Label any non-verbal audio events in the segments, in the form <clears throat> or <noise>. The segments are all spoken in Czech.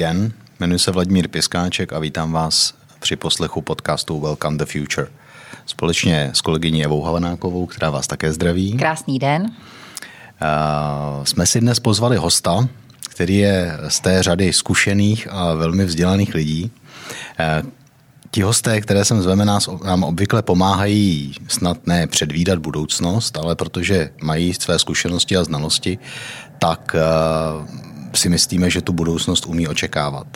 den, jmenuji se Vladimír Piskáček a vítám vás při poslechu podcastu Welcome the Future. Společně s kolegyní Evou Halenákovou, která vás také zdraví. Krásný den. Uh, jsme si dnes pozvali hosta, který je z té řady zkušených a velmi vzdělaných lidí. Uh, Ti hosté, které jsem zveme, nás, nám obvykle pomáhají snad ne předvídat budoucnost, ale protože mají své zkušenosti a znalosti, tak uh, si myslíme, že tu budoucnost umí očekávat.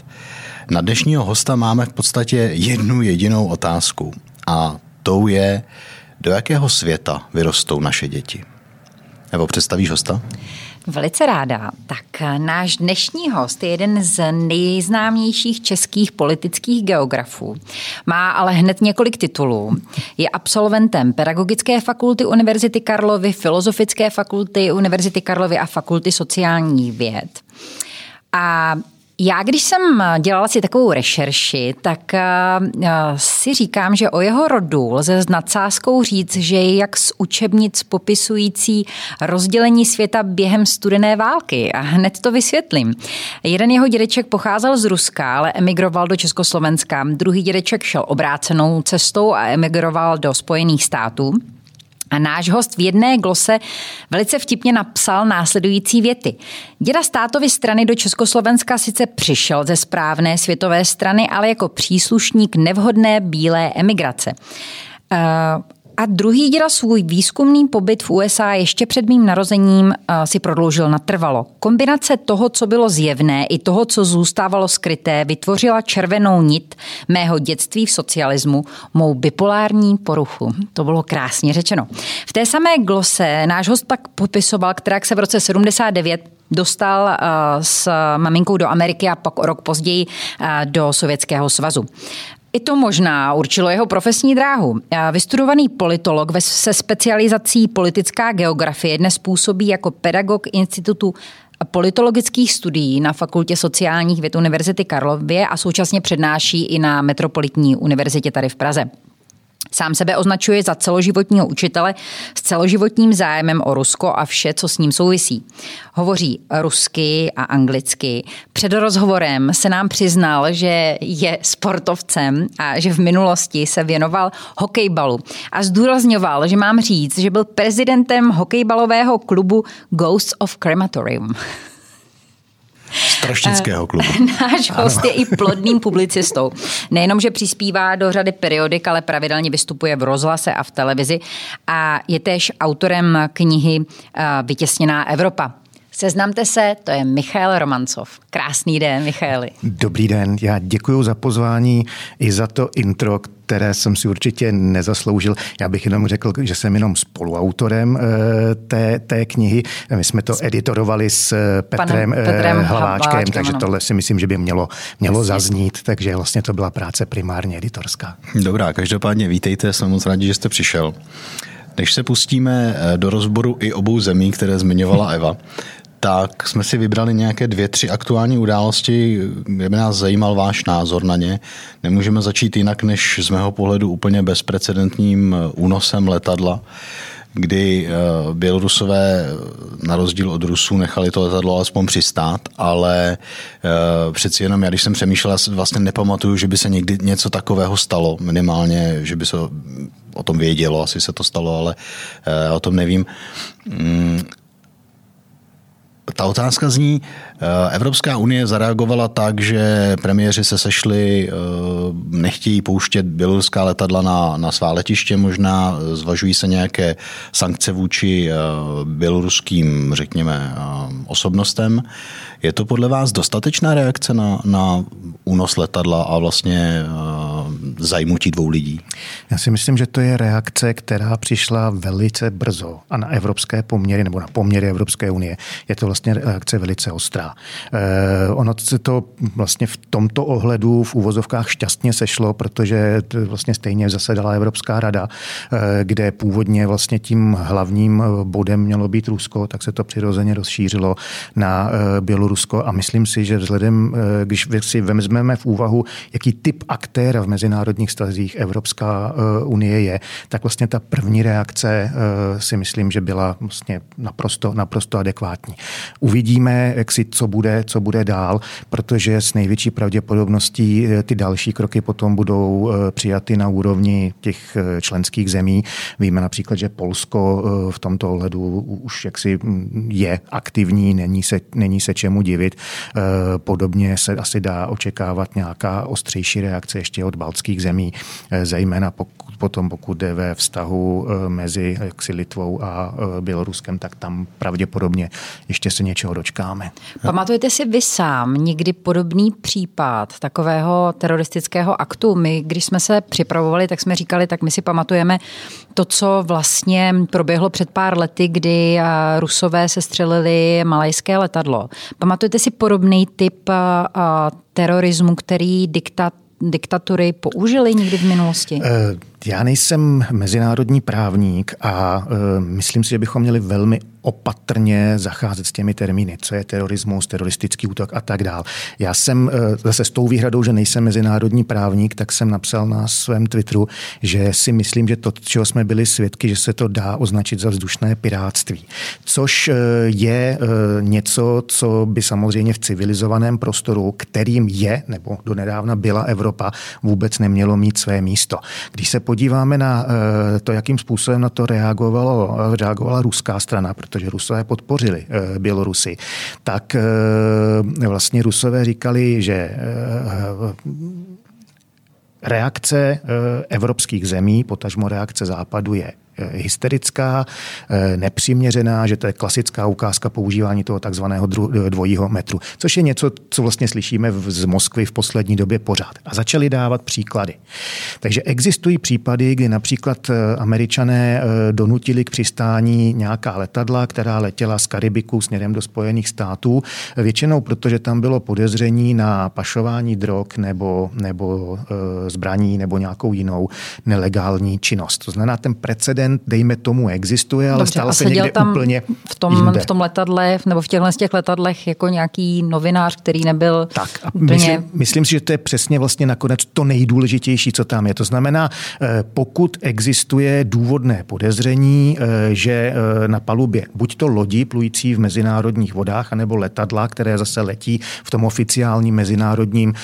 Na dnešního hosta máme v podstatě jednu jedinou otázku a tou je, do jakého světa vyrostou naše děti. Nebo představíš hosta? Velice ráda. Tak náš dnešní host je jeden z nejznámějších českých politických geografů. Má ale hned několik titulů. Je absolventem Pedagogické fakulty Univerzity Karlovy, Filozofické fakulty Univerzity Karlovy a Fakulty sociálních věd. A já, když jsem dělala si takovou rešerši, tak uh, si říkám, že o jeho rodu lze s nadsázkou říct, že je jak z učebnic popisující rozdělení světa během studené války. A hned to vysvětlím. Jeden jeho dědeček pocházel z Ruska, ale emigroval do Československa. Druhý dědeček šel obrácenou cestou a emigroval do Spojených států. A náš host v jedné glose velice vtipně napsal následující věty. Děda státovy strany do Československa sice přišel ze správné světové strany, ale jako příslušník nevhodné bílé emigrace. Uh, a druhý děda svůj výzkumný pobyt v USA ještě před mým narozením eh, si prodloužil natrvalo. Kombinace toho, co bylo zjevné, i toho, co zůstávalo skryté, vytvořila červenou nit mého dětství v socialismu, mou bipolární poruchu. To bylo krásně řečeno. V té samé glose náš host pak popisoval, která se v roce 79 dostal eh, s maminkou do Ameriky a pak o rok později eh, do Sovětského svazu. I to možná určilo jeho profesní dráhu. Vystudovaný politolog se specializací politická geografie dnes působí jako pedagog Institutu politologických studií na Fakultě sociálních věd Univerzity Karlově a současně přednáší i na Metropolitní univerzitě tady v Praze. Sám sebe označuje za celoživotního učitele s celoživotním zájmem o Rusko a vše, co s ním souvisí. Hovoří rusky a anglicky. Před rozhovorem se nám přiznal, že je sportovcem a že v minulosti se věnoval hokejbalu. A zdůrazňoval, že mám říct, že byl prezidentem hokejbalového klubu Ghosts of Crematorium. Troštického klubu. <laughs> Náš host ano. je i plodným publicistou. Nejenom, že přispívá do řady periodik, ale pravidelně vystupuje v rozhlase a v televizi a je též autorem knihy eh, Vytěsněná Evropa. Seznamte se, to je Michal Romancov. Krásný den, Michaeli. Dobrý den, já děkuji za pozvání i za to intro, které jsem si určitě nezasloužil. Já bych jenom řekl, že jsem jenom spoluautorem eh, té, té knihy. My jsme to editorovali s Petrem, eh, Petrem Hlaváčkem, Hlaváčkem, takže ano. tohle si myslím, že by mělo, mělo zaznít, takže vlastně to byla práce primárně editorská. Dobrá, každopádně vítejte, jsem moc rádi, že jste přišel. Než se pustíme eh, do rozboru i obou zemí, které zmiňovala <laughs> Eva, tak jsme si vybrali nějaké dvě, tři aktuální události, kde by nás zajímal váš názor na ně. Nemůžeme začít jinak, než z mého pohledu úplně bezprecedentním únosem letadla, kdy eh, Bělorusové na rozdíl od Rusů nechali to letadlo alespoň přistát, ale eh, přeci jenom já, když jsem přemýšlel, já vlastně nepamatuju, že by se někdy něco takového stalo, minimálně, že by se o tom vědělo, asi se to stalo, ale eh, o tom nevím. Ta otázka zní, Evropská unie zareagovala tak, že premiéři se sešli, eh, nechtějí pouštět běloruská letadla na, na svá letiště možná, zvažují se nějaké sankce vůči eh, běloruským, řekněme, osobnostem. Je to podle vás dostatečná reakce na, na únos letadla a vlastně zajmutí dvou lidí? Já si myslím, že to je reakce, která přišla velice brzo a na evropské poměry nebo na poměry Evropské unie. Je to vlastně reakce velice ostrá. Eh, ono se to vlastně v tomto ohledu v úvozovkách šťastně sešlo, protože vlastně stejně zasedala Evropská rada, eh, kde původně vlastně tím hlavním bodem mělo být Rusko, tak se to přirozeně rozšířilo na eh, Bělorusko a myslím si, že vzhledem, když si vezmeme v úvahu, jaký typ aktéra v mezinárodních stazích Evropská unie je, tak vlastně ta první reakce si myslím, že byla vlastně naprosto, naprosto adekvátní. Uvidíme, jak si, co bude, co bude dál, protože s největší pravděpodobností ty další kroky potom budou přijaty na úrovni těch členských zemí. Víme například, že Polsko v tomto ohledu už jaksi je aktivní, není se, není se čemu divit. Podobně se asi dá očekávat nějaká ostřejší reakce ještě od baltských zemí, zejména pokud, potom pokud jde ve vztahu mezi jaksi Litvou a Běloruskem, tak tam pravděpodobně ještě se něčeho dočkáme. Pamatujete si vy sám někdy podobný případ takového teroristického aktu? My, když jsme se připravovali, tak jsme říkali, tak my si pamatujeme to, co vlastně proběhlo před pár lety, kdy Rusové se střelili malajské letadlo. Pamatujete si podobný typ terorismu, který diktat diktatury použili někdy v minulosti? Eh, já nejsem mezinárodní právník a myslím si, že bychom měli velmi opatrně zacházet s těmi termíny, co je terorismus, teroristický útok a tak dál. Já jsem uh, zase s tou výhradou, že nejsem mezinárodní právník, tak jsem napsal na svém Twitteru, že si myslím, že to, čeho jsme byli svědky, že se to dá označit za vzdušné piráctví. Což uh, je uh, něco, co by samozřejmě v civilizovaném prostoru, kterým je, nebo donedávna byla Evropa, vůbec nemělo mít své místo. Když se podíváme na eh, to, jakým způsobem na to reagovalo, reagovala ruská strana, protože Rusové podpořili eh, Bělorusy, tak eh, vlastně Rusové říkali, že reakce evropských zemí, potažmo reakce západu je Eh, hysterická, eh, nepřiměřená, že to je klasická ukázka používání toho takzvaného eh, dvojího metru, což je něco, co vlastně slyšíme z Moskvy v poslední době pořád. A začali dávat příklady. Takže existují případy, kdy například američané donutili k přistání nějaká letadla, která letěla z Karibiku směrem do Spojených států, většinou protože tam bylo podezření na pašování drog nebo, nebo zbraní nebo nějakou jinou nelegální činnost. To znamená, ten precedent incident, dejme tomu, existuje, ale Dobře, stala se někde tam úplně v tom, jinde. v tom letadle, nebo v těchto z těch letadlech jako nějaký novinář, který nebyl tak, a úplně... myslím, myslím si, že to je přesně vlastně nakonec to nejdůležitější, co tam je. To znamená, eh, pokud existuje důvodné podezření, eh, že eh, na palubě buď to lodi plující v mezinárodních vodách, anebo letadla, které zase letí v tom oficiálním mezinárodním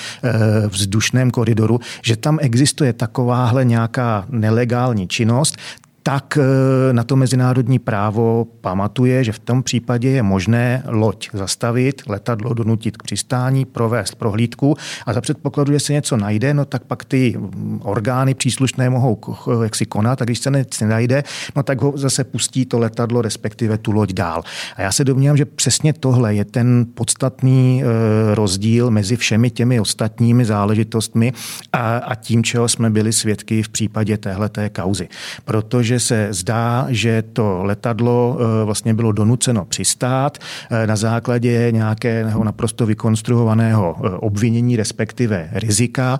vzdušném koridoru, že tam existuje takováhle nějaká nelegální činnost, tak eh, na to mezinárodní právo pamatuje, že v tom případě je možné loď zastavit, letadlo donutit k přistání, provést prohlídku a za předpokladu, že se něco najde, no tak pak ty orgány příslušné mohou jak si konat a když se nic nenajde, no tak ho zase pustí to letadlo, respektive tu loď dál. A já se domnívám, že přesně tohle je ten podstatný eh, rozdíl mezi všemi těmi ostatními záležitostmi a, a tím, čeho jsme byli svědky v případě téhleté kauzy. Protože že se zdá, že to letadlo eh, vlastně bylo donuceno přistát eh, na základě nějakého naprosto vykonstruovaného eh, obvinění, respektive rizika.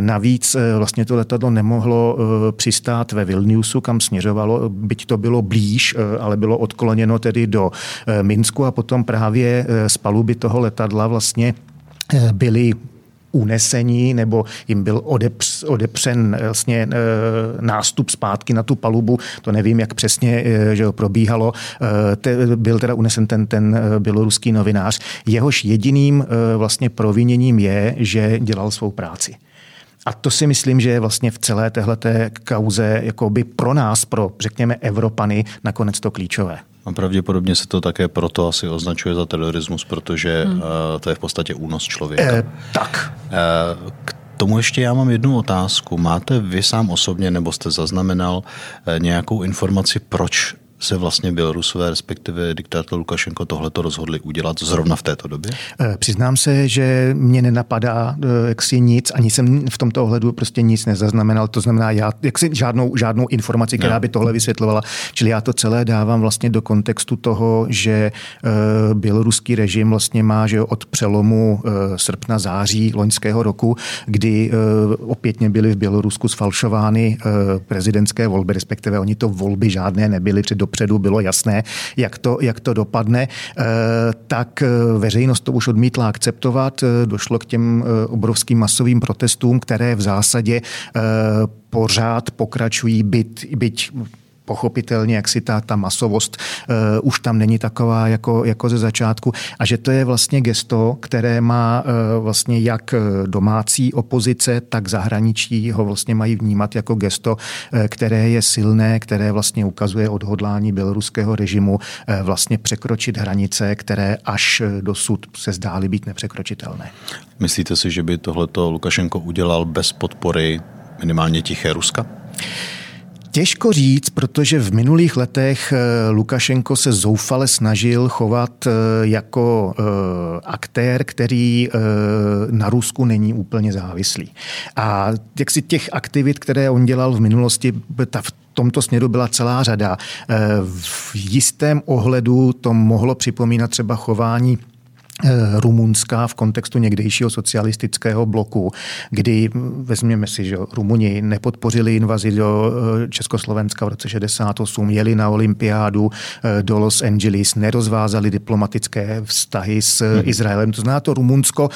Navíc vlastně to letadlo nemohlo přistát ve Vilniusu, kam směřovalo, byť to bylo blíž, ale bylo odkloněno tedy do Minsku a potom právě z paluby toho letadla vlastně byly unesení nebo jim byl odepř, odepřen eh, vlastně e, nástup zpátky na tu palubu. To nevím, jak přesně e, že probíhalo. Te, byl teda unesen ten, ten běloruský novinář. Jehož jediným vlastně proviněním je, že dělal svou práci. A to si myslím, že je vlastně v celé téhleté kauze jako by pro nás, pro řekněme Evropany, nakonec to klíčové. A pravděpodobně se to také proto asi označuje za terorismus, protože hmm. uh, to je v podstatě únos člověka. Eh, tak. Uh, k tomu ještě já mám jednu otázku. Máte vy sám osobně, nebo jste zaznamenal nějakou informaci, proč se vlastně Bělorusové, respektive diktátor Lukašenko, tohleto rozhodli udělat zrovna v této době? Eh, přiznám se, že mě nenapadá eh, jaksi nic, ani jsem v tomto ohledu prostě nic nezaznamenal. To znamená, já jaksi žádnou, žádnou informaci, která no. by tohle vysvětlovala. Čili já to celé dávám vlastně do kontextu toho, že eh, běloruský režim vlastně má že od přelomu srpna, září loňského roku, kdy opětně byly v Bělorusku sfalšovány prezidentské volby, respektive oni to volby žádné nebyly před dopředu bylo jasné, jak to, jak to dopadne, eh, tak eh, veřejnost to už odmítla akceptovat. Eh, došlo k těm obrovským masovým protestům, které v zásadě pořád pokračují, byť, byť pochopitelně, jak si ta, ta masovost uh, už tam není taková jako, jako ze začátku a že to je vlastně gesto, které má uh, vlastně jak domácí opozice, tak zahraničí ho vlastně mají vnímat jako gesto, uh, které je silné, které vlastně ukazuje odhodlání běloruského režimu uh, vlastně překročit hranice, které až dosud se zdály být nepřekročitelné. Myslíte si, že by tohleto Lukašenko udělal bez podpory minimálně tiché Ruska? Těžko říct, protože v minulých letech eh, Lukašenko se zoufale snažil chovat eh, jako eh, aktér, který na Rusku není úplně závislý. A jak si těch aktivit, které on dělal v minulosti, ta v tomto směru byla celá řada. V jistém ohledu to mohlo připomínat třeba chování Rumunska v kontextu někdejšího socialistického bloku, kdy, hm, vezměme si, že Rumuni nepodpořili invazi do eh, Československa v roce 68, jeli na olympiádu eh, do Los Angeles, nerozvázali diplomatické vztahy s hmm. Izraelem. To znamená, to Rumunsko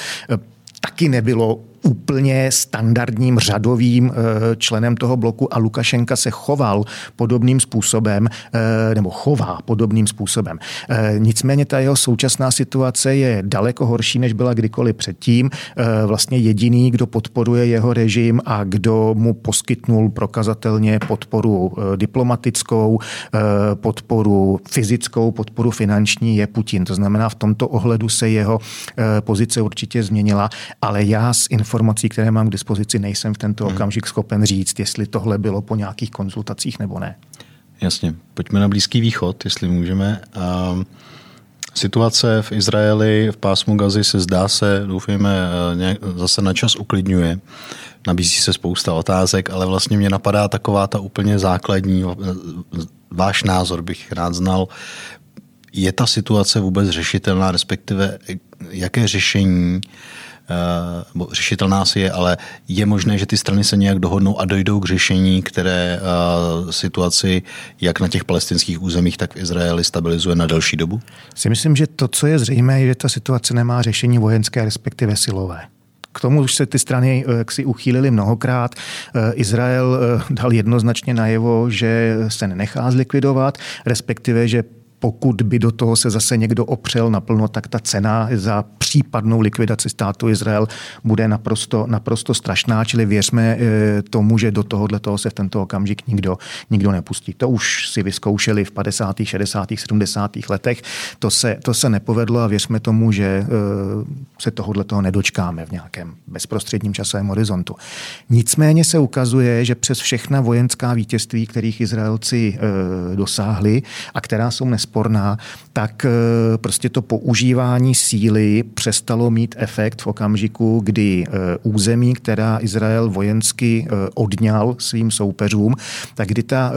taky nebylo úplně standardním řadovým eh, členem toho bloku a Lukašenka se choval podobným způsobem, eh, nebo chová podobným způsobem. Eh, nicméně ta jeho současná situace je daleko horší, než byla kdykoliv předtím. Vlastně jediný, kdo podporuje jeho režim a kdo mu poskytnul prokazatelně podporu diplomatickou, podporu fyzickou, podporu finanční, je Putin. To znamená, v tomto ohledu se jeho pozice určitě změnila, ale já s informací, které mám k dispozici, nejsem v tento hmm. okamžik schopen říct, jestli tohle bylo po nějakých konzultacích nebo ne. Jasně. Pojďme na Blízký východ, jestli můžeme. Um, situace v Izraeli, v pásmu Gazy se zdá se, doufejme, uh, zase na čas uklidňuje. Nabízí se spousta otázek, ale vlastně mě napadá taková ta úplně základní, uh, váš názor bych rád znal. Je ta situace vůbec řešitelná, respektive jaké řešení uh, řešitelná si je, ale je možné, že ty strany se nějak dohodnou a dojdou k řešení, které uh, situaci jak na těch palestinských územích, tak v Izraeli stabilizuje na delší dobu? Si myslím, že to, co je zřejmé, je, že ta situace nemá řešení vojenské, respektive silové. K tomu už se ty strany eh, si uchýlili mnohokrát. Izrael dal jednoznačně najevo, že se nenechá zlikvidovat, respektive, že pokud by do toho se zase někdo opřel naplno, tak ta cena za případnou likvidaci státu Izrael bude naprosto, naprosto strašná, čili věřme eh, tomu, že do tohohle toho se v tento okamžik nikdo, nikdo nepustí. To už si vyzkoušeli v 50., 60., 70. letech. To se, to se nepovedlo a věřme tomu, že eh, se tohohle toho nedočkáme v nějakém bezprostředním časovém horizontu. Nicméně se ukazuje, že přes všechna vojenská vítězství, kterých Izraelci eh, dosáhli a která jsou nes nesporná, tak eh, prostě to používání síly přestalo mít efekt v okamžiku, kdy eh, území, která Izrael vojensky eh, odňal svým soupeřům, tak kdy ta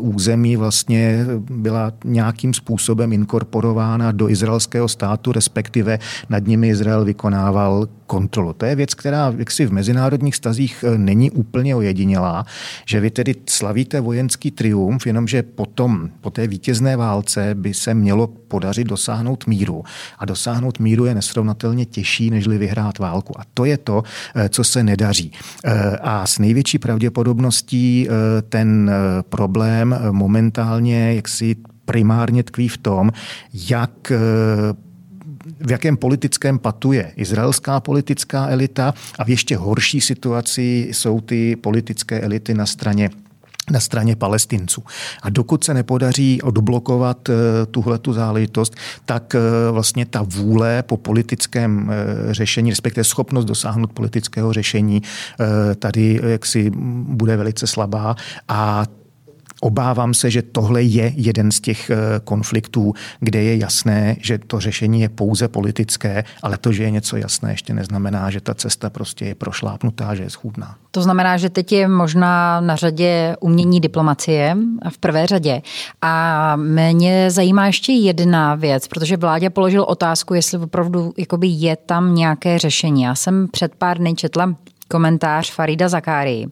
území vlastně byla nějakým způsobem inkorporována do izraelského státu, respektive nad nimi Izrael vykonával kontrolu. To je věc, která jaksi v mezinárodních stazích není úplně ojedinělá, že vy tedy slavíte vojenský triumf, jenomže potom, po té vítězné válce by se mělo podařit dosáhnout míru. A dosáhnout míru je nesrovnatelně těžší, nežli vyhrát válku. A to je to, eh, co se nedaří. Eh, a s největší pravděpodobností eh, ten problém momentálně jaksi primárně tkví v tom, jak v jakém politickém patu je izraelská politická elita a v ještě horší situaci jsou ty politické elity na straně na straně palestinců. A dokud se nepodaří odblokovat eh, tuhle tu záležitost, tak eh, vlastně ta vůle po politickém eh, řešení, respektive schopnost dosáhnout politického řešení, tady jaksi bude velice slabá a Obávám se, že tohle je jeden z těch eh, konfliktů, kde je jasné, že to řešení je pouze politické, ale to, že je něco jasné, ještě neznamená, že ta cesta prostě je prošlápnutá, že je schůdná. To znamená, že teď je možná na řadě umění diplomacie v prvé řadě. A mě zajímá ještě jedna věc, protože vládě položil otázku, jestli opravdu jakoby je tam nějaké řešení. Já jsem před pár dny četla komentář Farida Zakáry,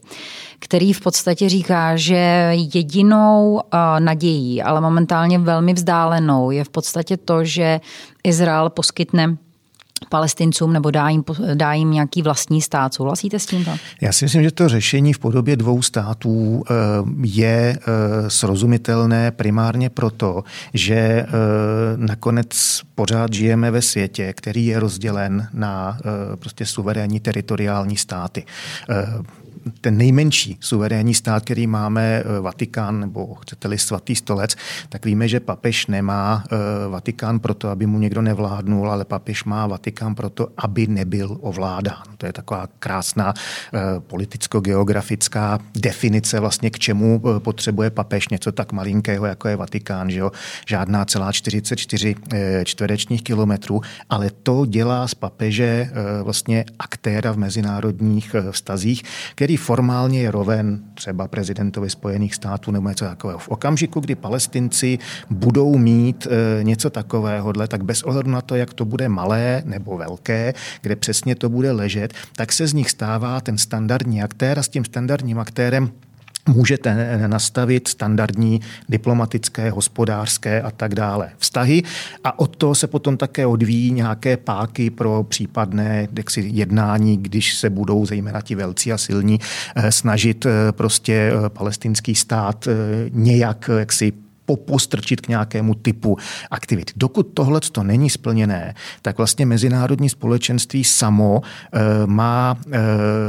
který v podstatě říká, že jedinou nadějí, ale momentálně velmi vzdálenou, je v podstatě to, že Izrael poskytne palestincům nebo dá jim, dá jim nějaký vlastní stát. Souhlasíte s tím? Já si myslím, že to řešení v podobě dvou států eh, je eh, srozumitelné primárně proto, že eh, nakonec pořád žijeme ve světě, který je rozdělen na prostě suverénní teritoriální státy ten nejmenší suverénní stát, který máme, eh, Vatikán, nebo chcete-li svatý stolec, tak víme, že papež nemá eh, Vatikán proto, aby mu někdo nevládnul, ale papež má Vatikán proto, aby nebyl ovládán. To je taková krásná eh, politicko-geografická definice vlastně, k čemu potřebuje papež něco tak malinkého, jako je Vatikán, že jo? žádná celá 44 čtverečních kilometrů, ale to dělá z papeže vlastně aktéra v mezinárodních vztazích, který který formálně je roven třeba prezidentovi Spojených států nebo něco takového. V okamžiku, kdy palestinci budou mít e, něco takového, tak bez ohledu na to, jak to bude malé nebo velké, kde přesně to bude ležet, tak se z nich stává ten standardní aktér a s tím standardním aktérem můžete nastavit standardní diplomatické, hospodářské a tak dále vztahy. A od toho se potom také odvíjí nějaké páky pro případné jaksi, jednání, když se budou zejména ti velcí a silní eh, snažit eh, prostě eh, palestinský stát nějak jaksi popostrčit k nějakému typu aktivit. Dokud tohle to není splněné, tak vlastně mezinárodní společenství samo e, má e,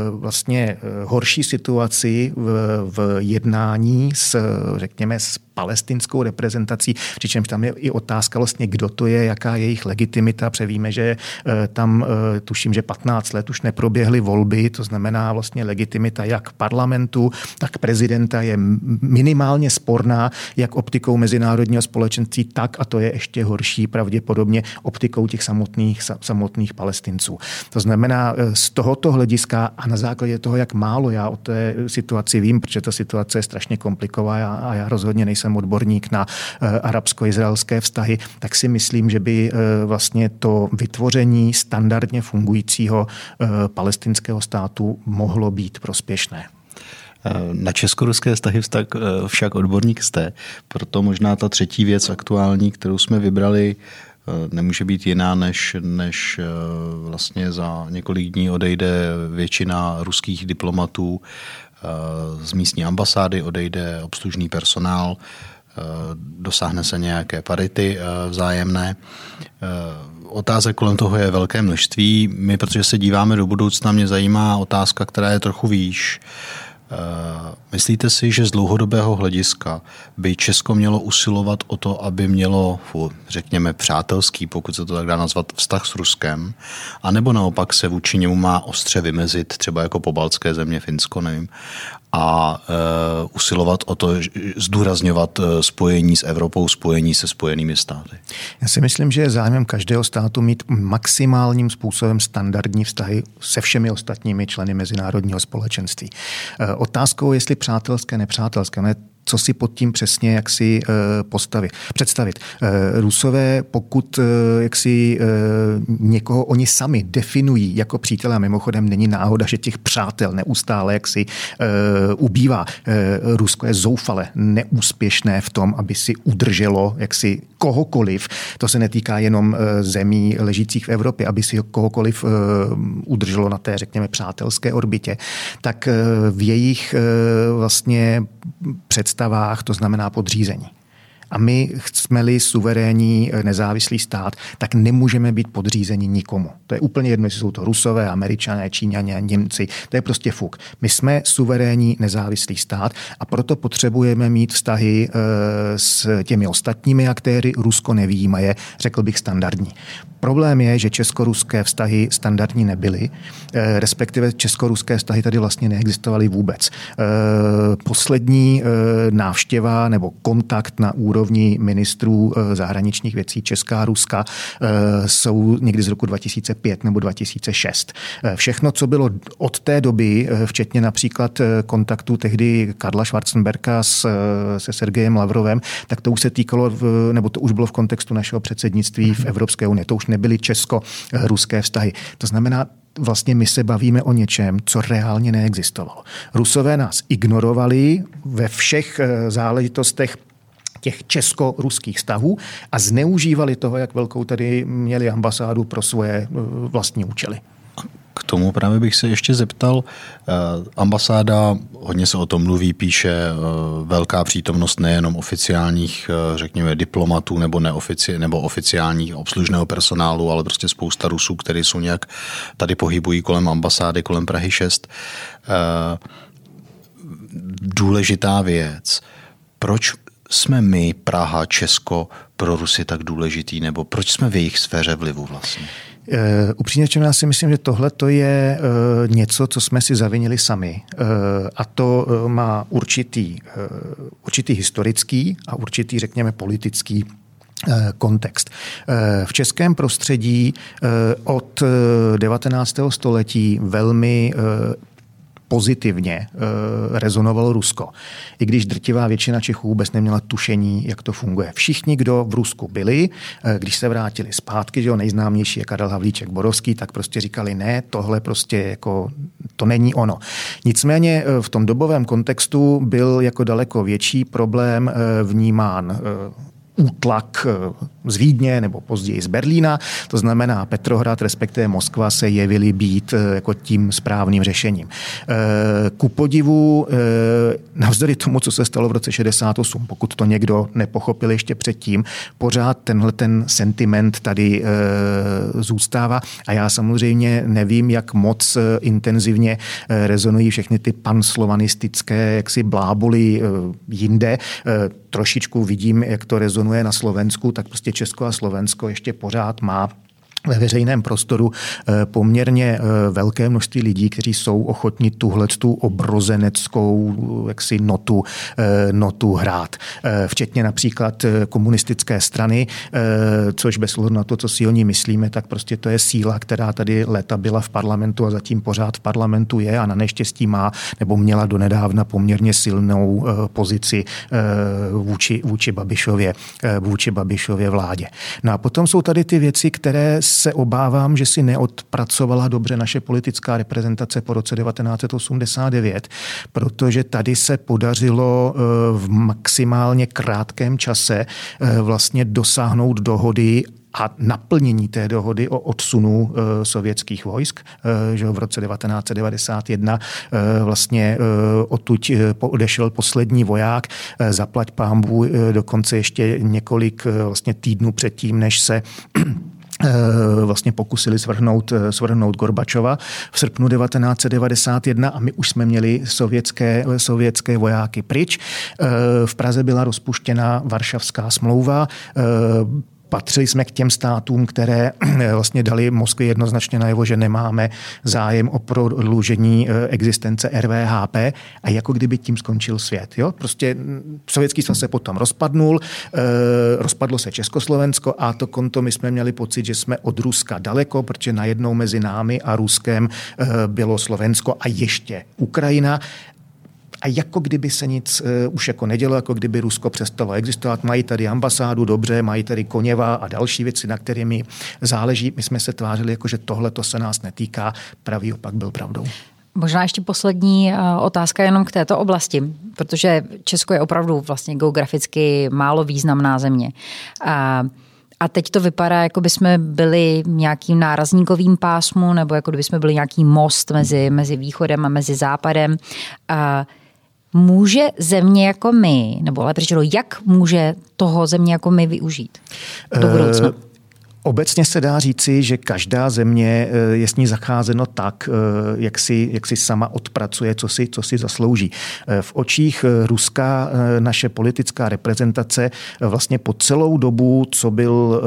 vlastně e, horší situaci v, v jednání s, řekněme, s palestinskou reprezentací, přičemž tam je i otázka vlastně, kdo to je, jaká je jejich legitimita. Převíme, že tam tuším, že 15 let už neproběhly volby, to znamená vlastně legitimita jak parlamentu, tak prezidenta je minimálně sporná, jak optikou mezinárodního společenství tak, a to je ještě horší pravděpodobně optikou těch samotných, samotných palestinců. To znamená, e, z tohoto hlediska a na základě toho, jak málo já o té situaci vím, protože ta situace je strašně kompliková a já rozhodně nejsem odborník na e, arabsko-izraelské vztahy, tak si myslím, že by e, vlastně to vytvoření standardně fungujícího palestinského státu mohlo být prospěšné. Na česko-ruské vztahy vztah, eh, však odborník jste, proto možná ta třetí věc aktuální, kterou jsme vybrali, eh, nemůže být jiná, než, než eh, vlastně za několik dní odejde většina ruských diplomatů z místní ambasády, odejde obslužný personál, dosáhne se nějaké parity vzájemné. Otázek kolem toho je velké množství. My, protože se díváme do budoucna, mě zajímá otázka, která je trochu výš. Eh, myslíte si, že z dlouhodobého hlediska by Česko mělo usilovat o to, aby mělo, řekněme, přátelský, pokud se to tak dá nazvat, vztah s Ruskem, anebo naopak se vůči němu má ostře vymezit, třeba jako pobaltské země, Finsko, nevím, a uh, usilovat o to, zdůrazňovat eh, spojení s Evropou, spojení se spojenými státy? Já si myslím, že je zájmem každého státu mít maximálním způsobem standardní vztahy se všemi ostatními členy mezinárodního společenství. Uh, otázkou, jestli přátelské, nepřátelské, ne co si pod tím přesně jak si eh, postavit, představit. Eh, Rusové, pokud eh, jak si někoho oni sami definují jako přítele, a mimochodem není náhoda, že těch přátel neustále jak si ubývá. Rusko je zoufale neúspěšné v tom, aby si udrželo jak si kohokoliv, to se netýká jenom zemí ležících v Evropě, aby si kohokoliv udrželo na té, řekněme, přátelské orbitě, tak v jejich vlastně představách, to znamená podřízení. A my jsme-li suverénní eh, nezávislý stát, tak nemůžeme být podřízeni nikomu. To je úplně jedno, jestli jsou to Rusové, Američané, Číňané, Němci. To je prostě fuk. My jsme suverénní nezávislý stát a proto potřebujeme mít vztahy eh, s těmi ostatními aktéry. Rusko nevýjímaje, řekl bych standardní. Problém je, že česko-ruské vztahy standardní nebyly, eh, respektive česko-ruské vztahy tady vlastně neexistovaly vůbec. Poslední návštěva nebo kontakt na úrovni úrovni ministrů eh, zahraničních věcí Česká, Ruska eh, jsou někdy z roku 2005 nebo 2006. Eh, všechno, co bylo od té doby, včetně například kontaktu tehdy Karla Schwarzenberka s, se Sergejem Lavrovem, tak to už se týkalo, nebo to už bylo v kontextu našeho předsednictví v Evropské unii. To už nebyly česko-ruské vztahy. To znamená, vlastně my se bavíme o něčem, co reálně neexistovalo. Rusové nás ignorovali ve všech záležitostech těch česko-ruských vztahů a zneužívali toho, jak velkou tady měli ambasádu pro svoje vlastní účely. K tomu právě bych se ještě zeptal. Eh, ambasáda, hodně se o tom mluví, píše eh, velká přítomnost nejenom oficiálních, eh, řekněme, diplomatů nebo, neofici, nebo oficiálních obslužného personálu, ale prostě spousta Rusů, kteří jsou nějak tady pohybují kolem ambasády, kolem Prahy 6. Důležitá věc. Proč jsme my, Praha, Česko, pro Rusy tak důležitý, nebo proč jsme v jejich sféře vlivu vlastně? Uh, upřímně řečeno, já si myslím, že tohle to je uh, něco, co jsme si zavinili sami. Uh, a to uh, má určitý, uh, určitý historický a určitý, řekněme, politický kontext. V českém prostředí od 19. století velmi pozitivně eh, rezonovalo Rusko. I když drtivá většina Čechů vůbec neměla tušení, jak to funguje. Všichni, kdo v Rusku byli, eh, když se vrátili zpátky, že jo, nejznámější je Karel Havlíček Borovský, tak prostě říkali, ne, tohle prostě jako, to není ono. Nicméně eh, v tom dobovém kontextu byl jako daleko větší problém vnímán útlak eh, z Vídně nebo později z Berlína. To znamená, Petrohrad, respektive Moskva se jevily být eh, jako tím správným řešením. Eh, ku podivu, navzdory tomu, co se stalo v roce 68, pokud to někdo nepochopil ještě předtím, pořád tenhle ten sentiment tady zůstává a já samozřejmě nevím, jak moc intenzivně rezonují všechny ty panslovanistické jaksi bláboli jinde. Trošičku vidím, jak to rezonuje rezonuje na Slovensku, tak prostě Česko a Slovensko ještě pořád má ve veřejném prostoru eh, poměrně eh, velké množství lidí, kteří jsou ochotni tuhle tu obrozeneckou jaksi notu, eh, notu hrát. Včetně například komunistické strany, což bez ohledu na to, co si o ní myslíme, tak prostě to je síla, která tady leta byla v parlamentu a zatím pořád v parlamentu je a na neštěstí má nebo měla donedávna poměrně silnou pozici vůči, vůči Babišově, vůči Babišově vládě. No a potom jsou tady ty věci, které se obávám, že si neodpracovala dobře naše politická reprezentace po roce 1989, protože tady se podařilo eh, v maximálně krátkém čase eh, vlastně dosáhnout dohody a naplnění té dohody o odsunu e, sovětských vojsk, e, že v roce 1991 e, vlastně odtud odešel poslední voják, zaplať pámbu dokonce ještě několik vlastně týdnů předtím, než se vlastně pokusili svrhnout, eh, svrhnout Gorbačova v srpnu 1991 a my už jsme měli sovětské, sovětské vojáky pryč. Eh, v Praze byla rozpuštěna Varšavská smlouva, patřili jsme k těm státům, které vlastně dali Moskvě jednoznačně najevo, že nemáme zájem o prodloužení eh, existence RVHP a jako kdyby tím skončil svět. Jo? Prostě mm, sovětský svaz se potom rozpadnul, eh, rozpadlo se Československo a to konto my jsme měli pocit, že jsme od Ruska daleko, protože najednou mezi námi a Ruskem eh, bylo Slovensko a ještě Ukrajina a jako kdyby se nic uh, už jako nedělo, jako kdyby Rusko přestalo existovat. Mají tady ambasádu, dobře, mají tady Koněva a další věci, na kterými záleží. My jsme se tvářili, jako že tohle to se nás netýká. Pravý opak byl pravdou. Možná ještě poslední eh, otázka jenom k této oblasti, protože Česko je opravdu vlastně geograficky málo významná země. A a teď to vypadá, jako by jsme byli nějakým nárazníkovým pásmu, nebo jako kdyby jsme byli nějaký most mezi, mezi východem a mezi západem. A může země jako my, nebo řečeno, jak může toho země jako my využít do budoucna? Uh... Obecně se dá říci, že každá země eh, je s ní zacházeno tak, eh, jak si, jak si sama odpracuje, co si, co si zaslouží. Eh, v očích Ruska naše politická reprezentace vlastně po celou dobu, co byl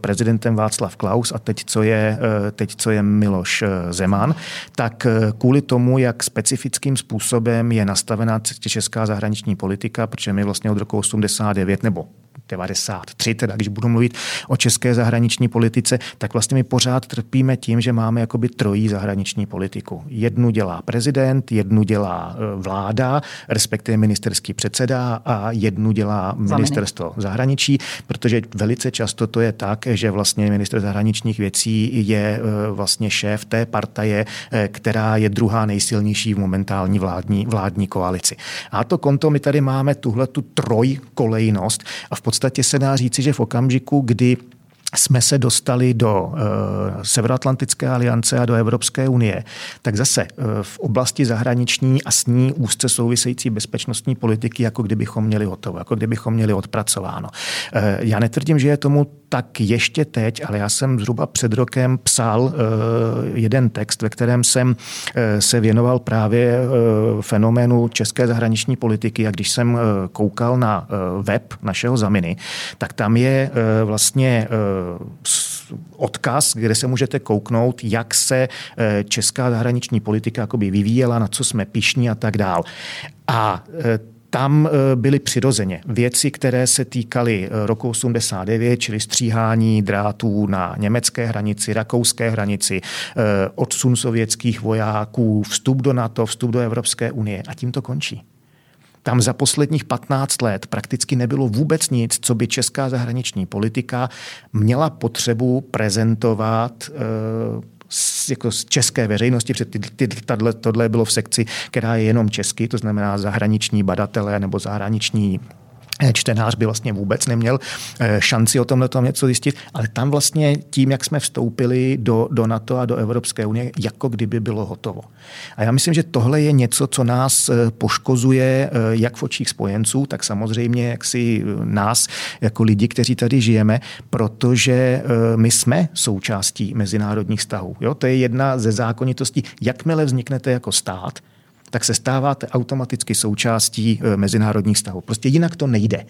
prezidentem Václav Klaus a teď, co je, teď, co je Miloš Zeman, tak kvůli tomu, jak specifickým způsobem je nastavená česká zahraniční politika, protože my vlastně od roku 89 nebo 93, teda když budu mluvit o české zahraniční politice, tak vlastně my pořád trpíme tím, že máme jakoby trojí zahraniční politiku. Jednu dělá prezident, jednu dělá e, vláda, respektive ministerský předseda a jednu dělá ministerstvo zahraničí, protože velice často to je tak, že vlastně minister zahraničních věcí je e, vlastně šéf té partaje, e, která je druhá nejsilnější v momentální vládní, vládní koalici. A to konto my tady máme tuhle tu trojkolejnost a v podstatě se dá říci, že v okamžiku, kdy jsme se dostali do uh, Severoatlantické aliance a do Evropské unie, tak zase uh, v oblasti zahraniční a s ní úzce související bezpečnostní politiky, jako kdybychom měli hotovo, jako kdybychom měli odpracováno. Uh, já netvrdím, že je tomu tak ještě teď, ale já jsem zhruba před rokem psal uh, jeden text, ve kterém jsem uh, se věnoval právě uh, fenoménu české zahraniční politiky a když jsem uh, koukal na uh, web našeho Zaminy, tak tam je uh, vlastně uh, odkaz, kde se můžete kouknout, jak se česká zahraniční politika vyvíjela, na co jsme pišní a tak dál. A tam eh, byly přirozeně věci, které se týkaly eh, roku 89, čili stříhání drátů na německé hranici, rakouské hranici, eh, odsun sovětských vojáků, vstup do NATO, vstup do Evropské unie a tím to končí. Tam za posledních 15 let prakticky nebylo vůbec nic, co by česká zahraniční politika měla potřebu prezentovat z, jako z české veřejnosti, protože ty, ty, tato, tohle bylo v sekci, která je jenom česky, to znamená zahraniční badatelé nebo zahraniční čtenář by vlastně vůbec neměl eh, šanci o tomhle tom něco zjistit, ale tam vlastně tím, jak jsme vstoupili do, do NATO a do Evropské unie, jako kdyby bylo hotovo. A já myslím, že tohle je něco, co nás eh, poškozuje eh, jak v očích spojenců, tak samozřejmě jak si nás jako lidi, kteří tady žijeme, protože my jsme součástí mezinárodních vztahů. Jo? To je jedna ze zákonitostí. Jakmile vzniknete jako stát, tak se stáváte automaticky součástí e, mezinárodních vztahů. Prostě jinak to nejde.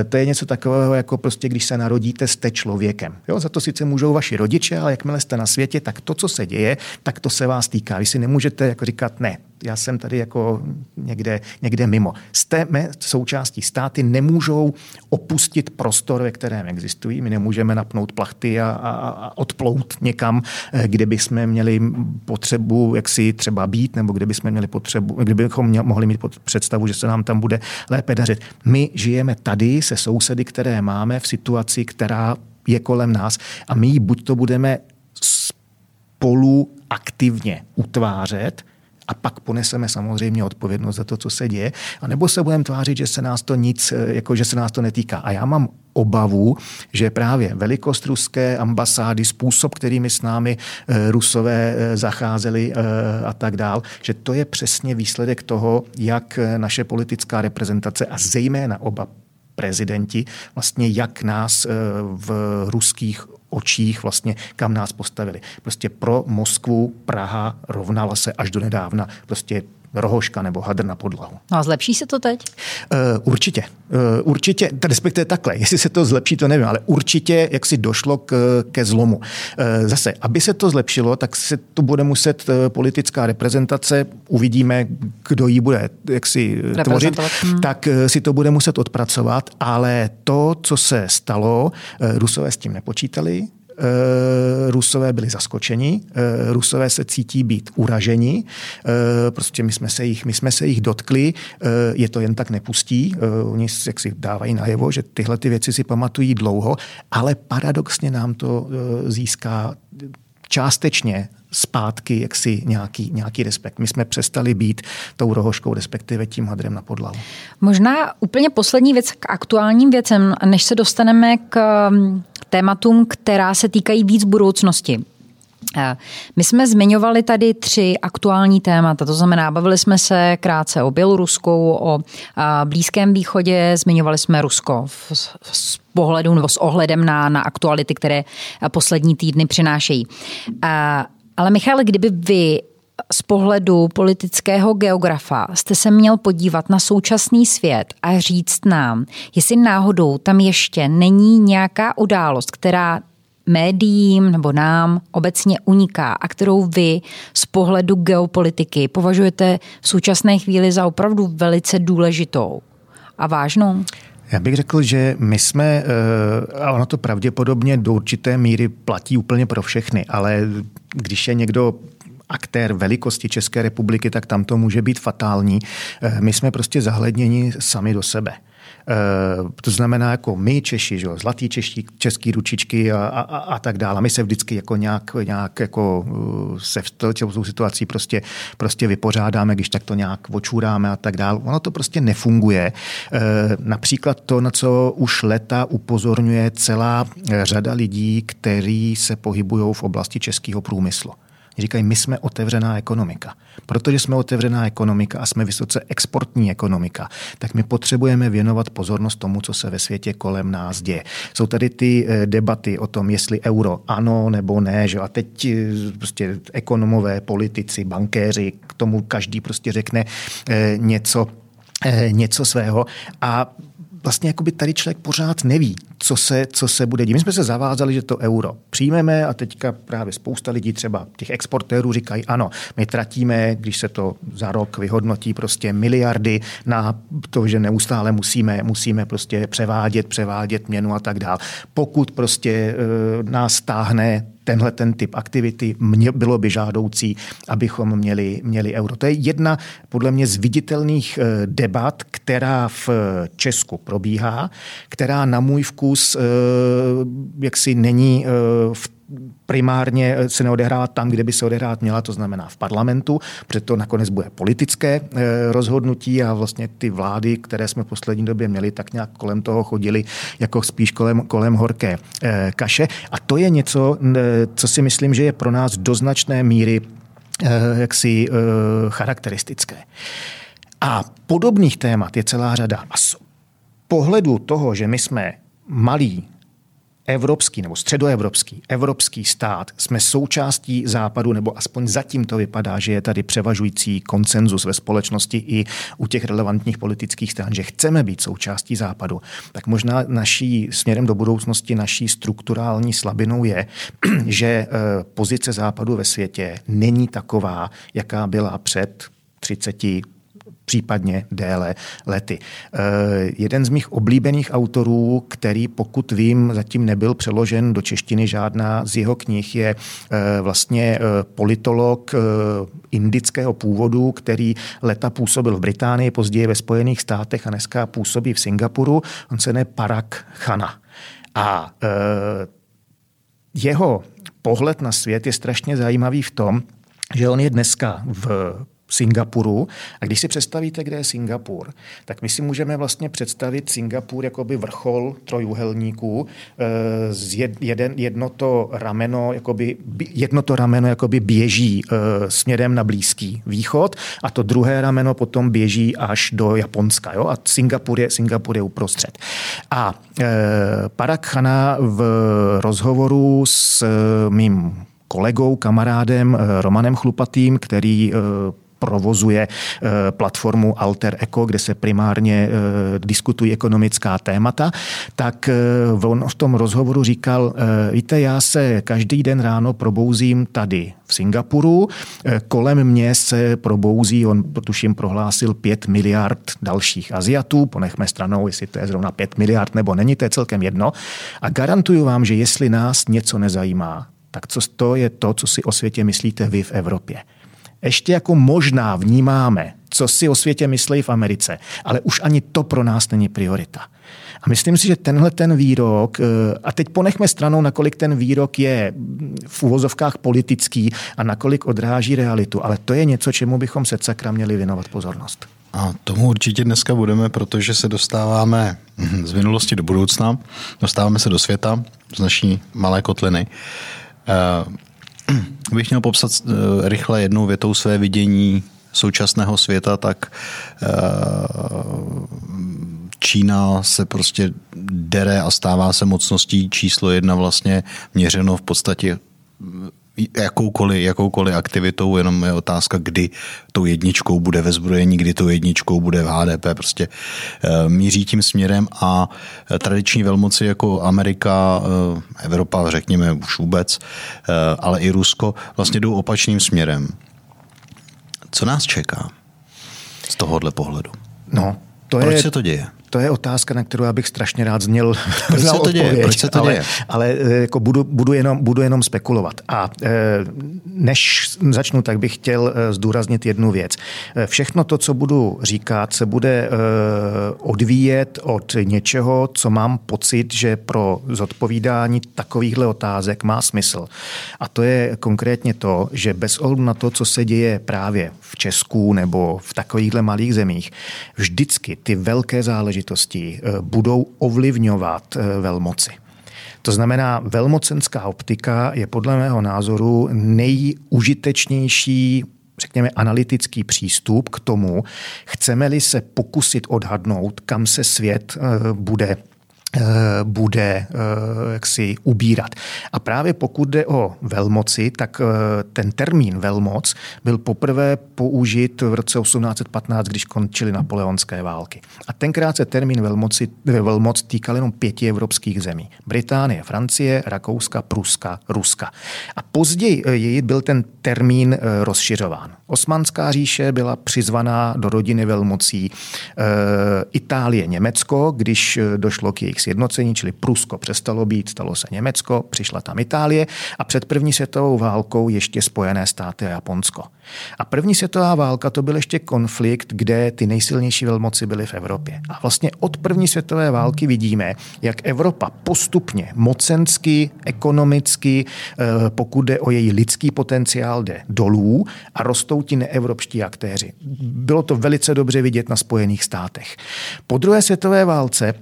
E, to je něco takového, jako prostě když se narodíte, jste člověkem. Jo, za to sice můžou vaši rodiče, ale jakmile jste na světě, tak to, co se děje, tak to se vás týká. Vy si nemůžete jako říkat, ne, já jsem tady jako někde, někde mimo. Jste součástí státy, nemůžou opustit prostor, ve kterém existují. My nemůžeme napnout plachty a, a, a odplout někam, eh, kde bychom měli potřebu, jak si třeba být, nebo kde bychom měli potřebu, kde bychom mě, mohli mít představu, že se nám tam bude lépe dařit. My žijeme tady se sousedy, které máme v situaci, která je kolem nás a my buď to budeme spolu aktivně utvářet, a pak poneseme samozřejmě odpovědnost za to, co se děje, a nebo se budeme tvářit, že se nás to nic, eh, jako že se nás to netýká. A já mám obavu, že právě velikost ruské ambasády, způsob, kterými s námi eh, rusové eh, zacházeli a tak dál, že to je přesně výsledek toho, jak naše politická reprezentace a zejména oba prezidenti, vlastně jak nás v ruských očích vlastně, kam nás postavili. Prostě pro Moskvu Praha rovnala se až do nedávna prostě rohoška nebo hadr na podlahu. No a zlepší se to teď? Uh, určitě. Uh, určitě, respektive takhle, jestli se to zlepší, to nevím, ale určitě, jak si došlo k, ke zlomu. Uh, zase, aby se to zlepšilo, tak se to bude muset uh, politická reprezentace, uvidíme, kdo ji bude jak si tvořit, hmm. tak uh, si to bude muset odpracovat, ale to, co se stalo, uh, Rusové s tím nepočítali, Rusové byli zaskočeni, eh, Rusové se cítí být uraženi, eh, prostě my jsme se jich, my jsme se jich dotkli, je to jen tak nepustí, oni jak si dávají najevo, že tyhle ty věci si pamatují dlouho, ale paradoxně nám to získá částečně zpátky jaksi nějaký, nějaký respekt. My jsme přestali být tou rohoškou, respektive tím hadrem na podlahu. Možná úplně poslední věc k aktuálním věcem, než se dostaneme k tématům, která se týkají víc budoucnosti. Eh, my jsme zmiňovali tady tři aktuální témata, to znamená, bavili jsme se krátce o Bělorusku, o eh, Blízkém východě, zmiňovali jsme Rusko z pohledu nebo s ohledem na, na aktuality, které poslední týdny přinášejí. Eh, ale Michal, kdyby vy z pohledu politického geografa jste se měl podívat na současný svět a říct nám, jestli náhodou tam ještě není nějaká událost, která médiím nebo nám obecně uniká a kterou vy z pohledu geopolitiky považujete v současné chvíli za opravdu velice důležitou a vážnou? Já bych řekl, že my jsme, a ono to pravděpodobně do určité míry platí úplně pro všechny, ale když je někdo aktér velikosti České republiky, tak tam to může být fatální. My jsme prostě zahledněni sami do sebe. Eh, to znamená jako my Češi, že jo, zlatý čeští, český ručičky a, a, a tak dále. My se vždycky jako nějak, nějak jako eh, se v tou situací prostě, prostě vypořádáme, když tak to nějak očůráme a tak dále. Ono to prostě nefunguje. Eh, například to, na co už leta upozorňuje celá řada lidí, kteří se pohybují v oblasti českého průmyslu. Říkají, my jsme otevřená ekonomika. Protože jsme otevřená ekonomika a jsme vysoce exportní ekonomika, tak my potřebujeme věnovat pozornost tomu, co se ve světě kolem nás děje. Jsou tady ty eh, debaty o tom, jestli euro ano nebo ne, že a teď eh, prostě ekonomové, politici, bankéři, k tomu každý prostě řekne eh, něco, něco svého a vlastně jakoby tady člověk pořád neví, co se, co se bude dít. My jsme se zavázali, že to euro přijmeme a teďka právě spousta lidí, třeba těch exportérů, říkají, ano, my tratíme, když se to za rok vyhodnotí, prostě miliardy na to, že neustále musíme, musíme prostě převádět, převádět měnu a tak dál. Pokud prostě e, nás stáhne tenhle ten typ aktivity mě bylo by žádoucí, abychom měli, měli euro. To je jedna podle mě z viditelných eh, debat, která v Česku probíhá, která na můj vkus eh, jaksi není eh, v primárně se neodehrává tam, kde by se odehrát měla, to znamená v parlamentu, protože to nakonec bude politické eh, rozhodnutí a vlastně ty vlády, které jsme v poslední době měli, tak nějak kolem toho chodili jako spíš kolem, kolem horké kaše. A to je něco, co si myslím, že je pro nás do značné míry jaksi charakteristické. A podobných témat je celá řada. A z pohledu toho, že my jsme malý evropský nebo středoevropský, evropský stát, jsme součástí západu, nebo aspoň zatím to vypadá, že je tady převažující konsenzus ve společnosti i u těch relevantních politických stran, že chceme být součástí západu, tak možná naší směrem do budoucnosti naší strukturální slabinou je, <clears throat> že eh, pozice západu ve světě není taková, jaká byla před 30, případně déle lety. Eh, jeden z mých oblíbených autorů, který pokud vím, zatím nebyl přeložen do češtiny žádná z jeho knih, je eh, vlastně eh, politolog indického původu, který leta působil v Británii, později ve Spojených státech a dneska působí v Singapuru. On se jmenuje Parag Khana. A jeho pohled na svět je strašně zajímavý v tom, že on je dneska v Singapuru. A když si představíte, kde je Singapur, tak my si můžeme vlastně představit Singapur jako by vrchol trojuhelníků. Eh, jedno to rameno, jakoby, jedno to rameno jakoby běží eh, směrem na Blízký východ a to druhé rameno potom běží až do Japonska. Jo? A Singapur je, Singapur je uprostřed. A eh, Parag Khana v rozhovoru s mým kolegou, kamarádem Romanem Chlupatým, který provozuje eh, platformu Alter Eco, kde se primárně eh, diskutují ekonomická témata, tak eh, on v tom rozhovoru říkal, víte, já se každý den ráno probouzím tady v Singapuru, kolem mě se probouzí, on tuším prohlásil 5 miliard dalších Aziatů, ponechme stranou, jestli to je zrovna 5 miliard nebo není, to je celkem jedno. A garantuju vám, že jestli nás něco nezajímá, tak co to je to, co si o světě myslíte vy v Evropě ještě jako možná vnímáme, co si o světě myslí v Americe, ale už ani to pro nás není priorita. A myslím si, že tenhle ten výrok, eh, a teď ponechme stranou, nakolik ten výrok je v úvozovkách politický a nakolik odráží realitu, ale to je něco, čemu bychom se sakra měli věnovat pozornost. A tomu určitě dneska budeme, protože se dostáváme z minulosti do budoucna, dostáváme se do světa, z naší malé kotliny. Eh, <clears throat> bych měl popsat uh, rychle jednou větou své vidění současného světa, tak uh, Čína se prostě dere a stává se mocností číslo jedna vlastně měřeno v podstatě jakoukoliv, jakoukoliv aktivitou, jenom je otázka, kdy tou jedničkou bude ve zbrojení, kdy tou jedničkou bude v HDP, prostě eh, míří tím směrem a eh, tradiční velmoci jako Amerika, eh, Evropa, řekněme už vůbec, ale i Rusko vlastně jdou opačným směrem. Co nás čeká z tohohle pohledu? No, to Proč je, se to děje? To je otázka, na kterou já bych strašně rád zněl. <laughs> Proč se to děje? Proč se to ale, děje? Ale eh, jako budu, budu, jenom, budu jenom spekulovat. A eh, než začnu, tak bych chtěl eh, zdůraznit jednu věc. Všechno to, co budu říkat, se bude odvíjet od něčeho, co mám pocit, že pro zodpovídání takovýchhle otázek má smysl. A to je konkrétně to, že bez ohledu na to, co se děje právě v Česku nebo v takovýchhle malých zemích, vždycky ty velké záležitosti eh, budou ovlivňovat eh, velmoci. To znamená, velmocenská optika je podle mého názoru nejužitečnější řekněme, analytický přístup k tomu, chceme-li se pokusit odhadnout, kam se svět eh, bude bude eh, jaksi ubírat. A právě pokud jde o velmoci, tak eh, ten termín velmoc byl poprvé použit v roce 1815, když končily napoleonské války. A tenkrát se termín velmoci, velmoc týkal jenom pěti evropských zemí. Británie, Francie, Rakouska, Pruska, Ruska. A později byl ten termín rozšiřován. Osmanská říše byla přizvaná do rodiny velmocí Itálie, Německo, když došlo k jejich sjednocení, čili Prusko přestalo být, stalo se Německo, přišla tam Itálie a před první světovou válkou ještě Spojené státy a Japonsko. A první světová válka to byl ještě konflikt, kde ty nejsilnější velmoci byly v Evropě. A vlastně od první světové války vidíme, jak Evropa postupně mocensky, ekonomicky, eh, pokud jde o její lidský potenciál, jde dolů a rostou ti neevropští aktéři. Bylo to velice dobře vidět na Spojených státech. Po druhé světové válce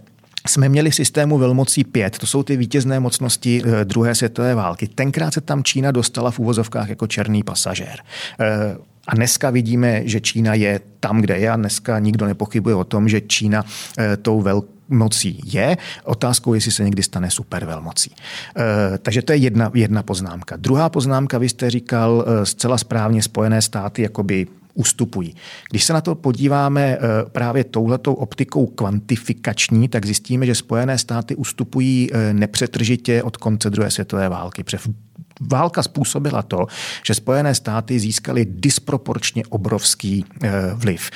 jsme měli v systému velmocí pět, to jsou ty vítězné mocnosti eh, druhé světové války. Tenkrát se tam Čína dostala v úvozovkách jako černý pasažér. Eh, a dneska vidíme, že Čína je tam, kde je a dneska nikdo nepochybuje o tom, že Čína eh, tou velkou mocí je. Otázkou, jestli se někdy stane supervelmocí. E, takže to je jedna, jedna poznámka. Druhá poznámka, vy jste říkal e, zcela správně Spojené státy jakoby ustupují. Když se na to podíváme eh, právě touhletou optikou kvantifikační, tak zjistíme, že Spojené státy ustupují eh, nepřetržitě od konce druhé světové války. Válka způsobila to, že Spojené státy získaly disproporčně obrovský eh, vliv.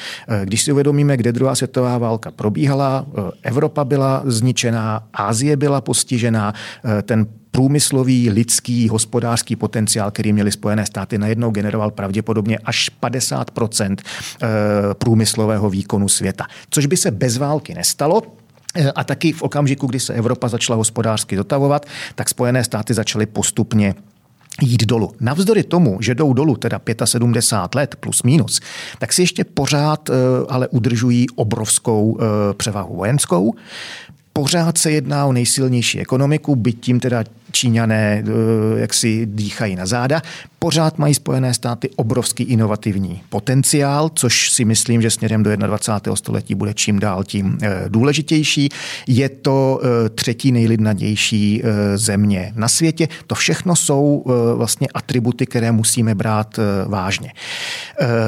Když si uvědomíme, kde druhá světová válka probíhala, Evropa byla zničená, Ázie byla postižená, ten průmyslový, lidský, hospodářský potenciál, který měly Spojené státy, najednou generoval pravděpodobně až 50 eh, průmyslového výkonu světa. Což by se bez války nestalo, eh, a taky v okamžiku, kdy se Evropa začala hospodářsky dotavovat, tak Spojené státy začaly postupně jít dolů. Navzdory tomu, že jdou dolů teda 75 let plus minus, tak si ještě pořád eh, ale udržují obrovskou převahu vojenskou. Pořád se jedná o nejsilnější ekonomiku, byť tím teda Číňané eh, jak si dýchají na záda. Pořád mají Spojené státy obrovský inovativní potenciál, což si myslím, že směrem do 21. století bude čím dál tím eh, důležitější. Je to eh, třetí nejlidnadější země na světě. To všechno jsou vlastně atributy, které musíme brát vážně.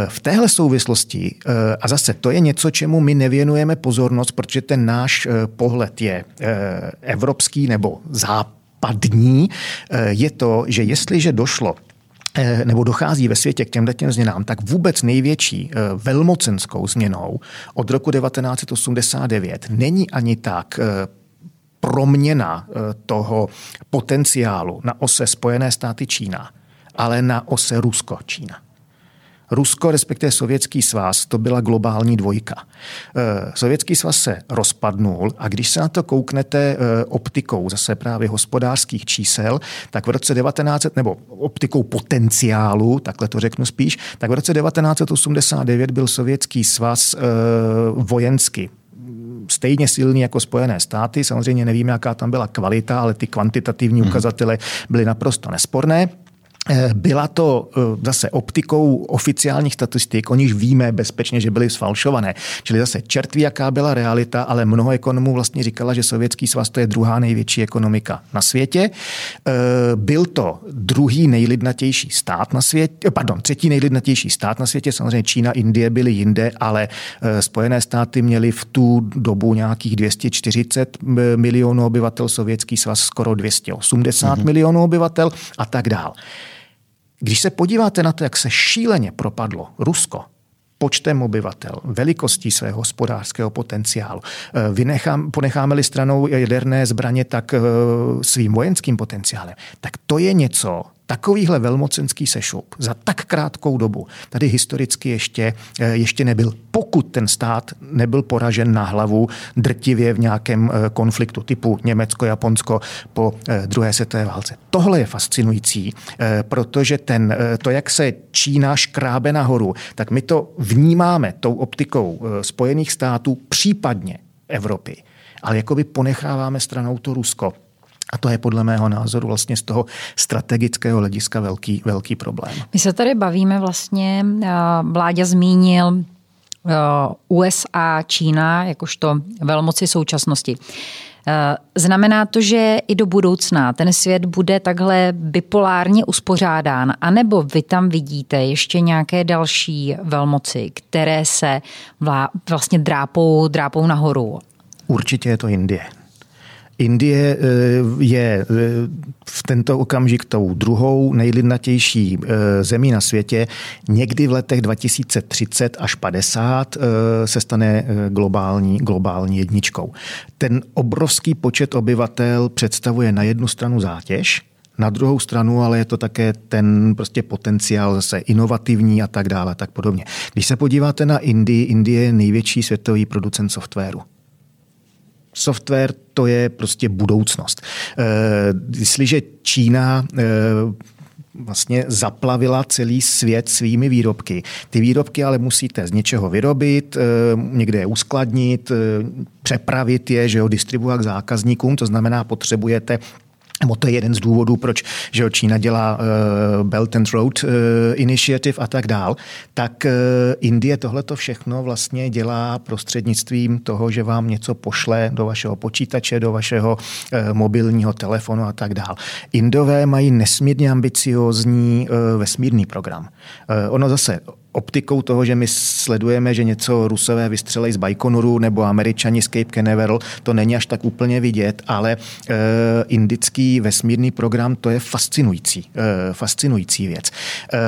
V téhle souvislosti, a zase to je něco, čemu my nevěnujeme pozornost, protože ten náš pohled je evropský nebo západní, západní, eh, je to, že jestliže došlo eh, nebo dochází ve světě k těmhle těm změnám, tak vůbec největší eh, velmocenskou změnou od roku 1989 není ani tak proměna toho potenciálu na ose Spojené státy Čína, ale na ose Rusko-Čína. Rusko, respektive Sovětský svaz, to byla globální dvojka. Eh, Sovětský svaz se rozpadnul a když se na to kouknete eh, optikou zase právě hospodářských čísel, tak v roce 1900, nebo optikou potenciálu, takhle to řeknu spíš, tak v roce 1989 byl Sovětský svaz eh, vojensky stejně silný jako Spojené státy. Samozřejmě nevíme, jaká tam byla kvalita, ale ty kvantitativní hmm. ukazatele byly naprosto nesporné. Eh, byla to eh, zase optikou oficiálních statistik, o nich víme bezpečně, že byly sfalšované. Čili zase čert ví, jaká byla realita, ale mnoho ekonomů vlastně říkala, že Sovětský svaz to je druhá největší ekonomika na světě. Eh, byl to druhý nejlidnatější stát na světě, pardon, třetí nejlidnatější stát na světě, samozřejmě Čína, Indie byly jinde, ale Spojené státy měly v tu dobu nějakých 240 milionů obyvatel, Sovětský svaz skoro 280 mm-hmm. milionů obyvatel a tak dál. Když se podíváte na to, jak se šíleně propadlo Rusko počtem obyvatel, velikostí svého hospodářského potenciálu, vynechám, ponecháme-li stranou jaderné zbraně, tak svým vojenským potenciálem, tak to je něco, takovýhle velmocenský sešup za tak krátkou dobu tady historicky ještě, eh, ještě nebyl, pokud ten stát nebyl poražen na hlavu drtivě v nějakém eh, konfliktu typu Německo-Japonsko po eh, druhé světové válce. Tohle je fascinující, protože ten, to, jak se Čína škrábe nahoru, tak my to vnímáme tou optikou Spojených států, případně Evropy. Ale jakoby ponecháváme stranou to Rusko. A to je podle mého názoru vlastně z toho strategického hlediska velký, velký problém. My se tady bavíme vlastně, eh, Vláďa zmínil eh, USA, Čína, jakožto velmoci současnosti. Eh, znamená to, že i do budoucna ten svět bude takhle bipolárně uspořádán, anebo vy tam vidíte ještě nějaké další velmoci, které se vlastně drápou, drápou nahoru? Určitě je to Indie. Indie eh, je eh, v tento okamžik tou druhou nejlidnatější eh, zemí na světě. Někdy v letech 2030 až 50 se stane globální, globální jedničkou. Ten obrovský počet obyvatel představuje na jednu stranu zátěž, na druhou stranu, ale je to také ten prostě potenciál zase inovativní a tak dále, tak podobně. Když se podíváte na Indii, Indie je největší světový producent softwaru software to je prostě budoucnost. Eh, jestliže Čína eh, vlastně zaplavila celý svět svými výrobky. Ty výrobky ale musíte z něčeho vyrobit, eh, někde je uskladnit, přepravit je, že jo, distribuovat k zákazníkům, to znamená, potřebujete nebo to je jeden z důvodů, proč že Čína dělá uh, Belt and Road uh, Initiative a tak dál, tak uh, Indie tohleto všechno vlastně dělá prostřednictvím toho, že vám něco pošle do vašeho počítače, do vašeho uh, mobilního telefonu a tak dál. Indové mají nesmírně ambiciozní uh, vesmírný program. Uh, ono zase optikou toho, že my sledujeme, že něco Rusové vystřelej z Baikonuru nebo Američani z Cape Canaveral, to není až tak úplně vidět, ale e, indický vesmírný program to je fascinující, e, fascinující věc. E,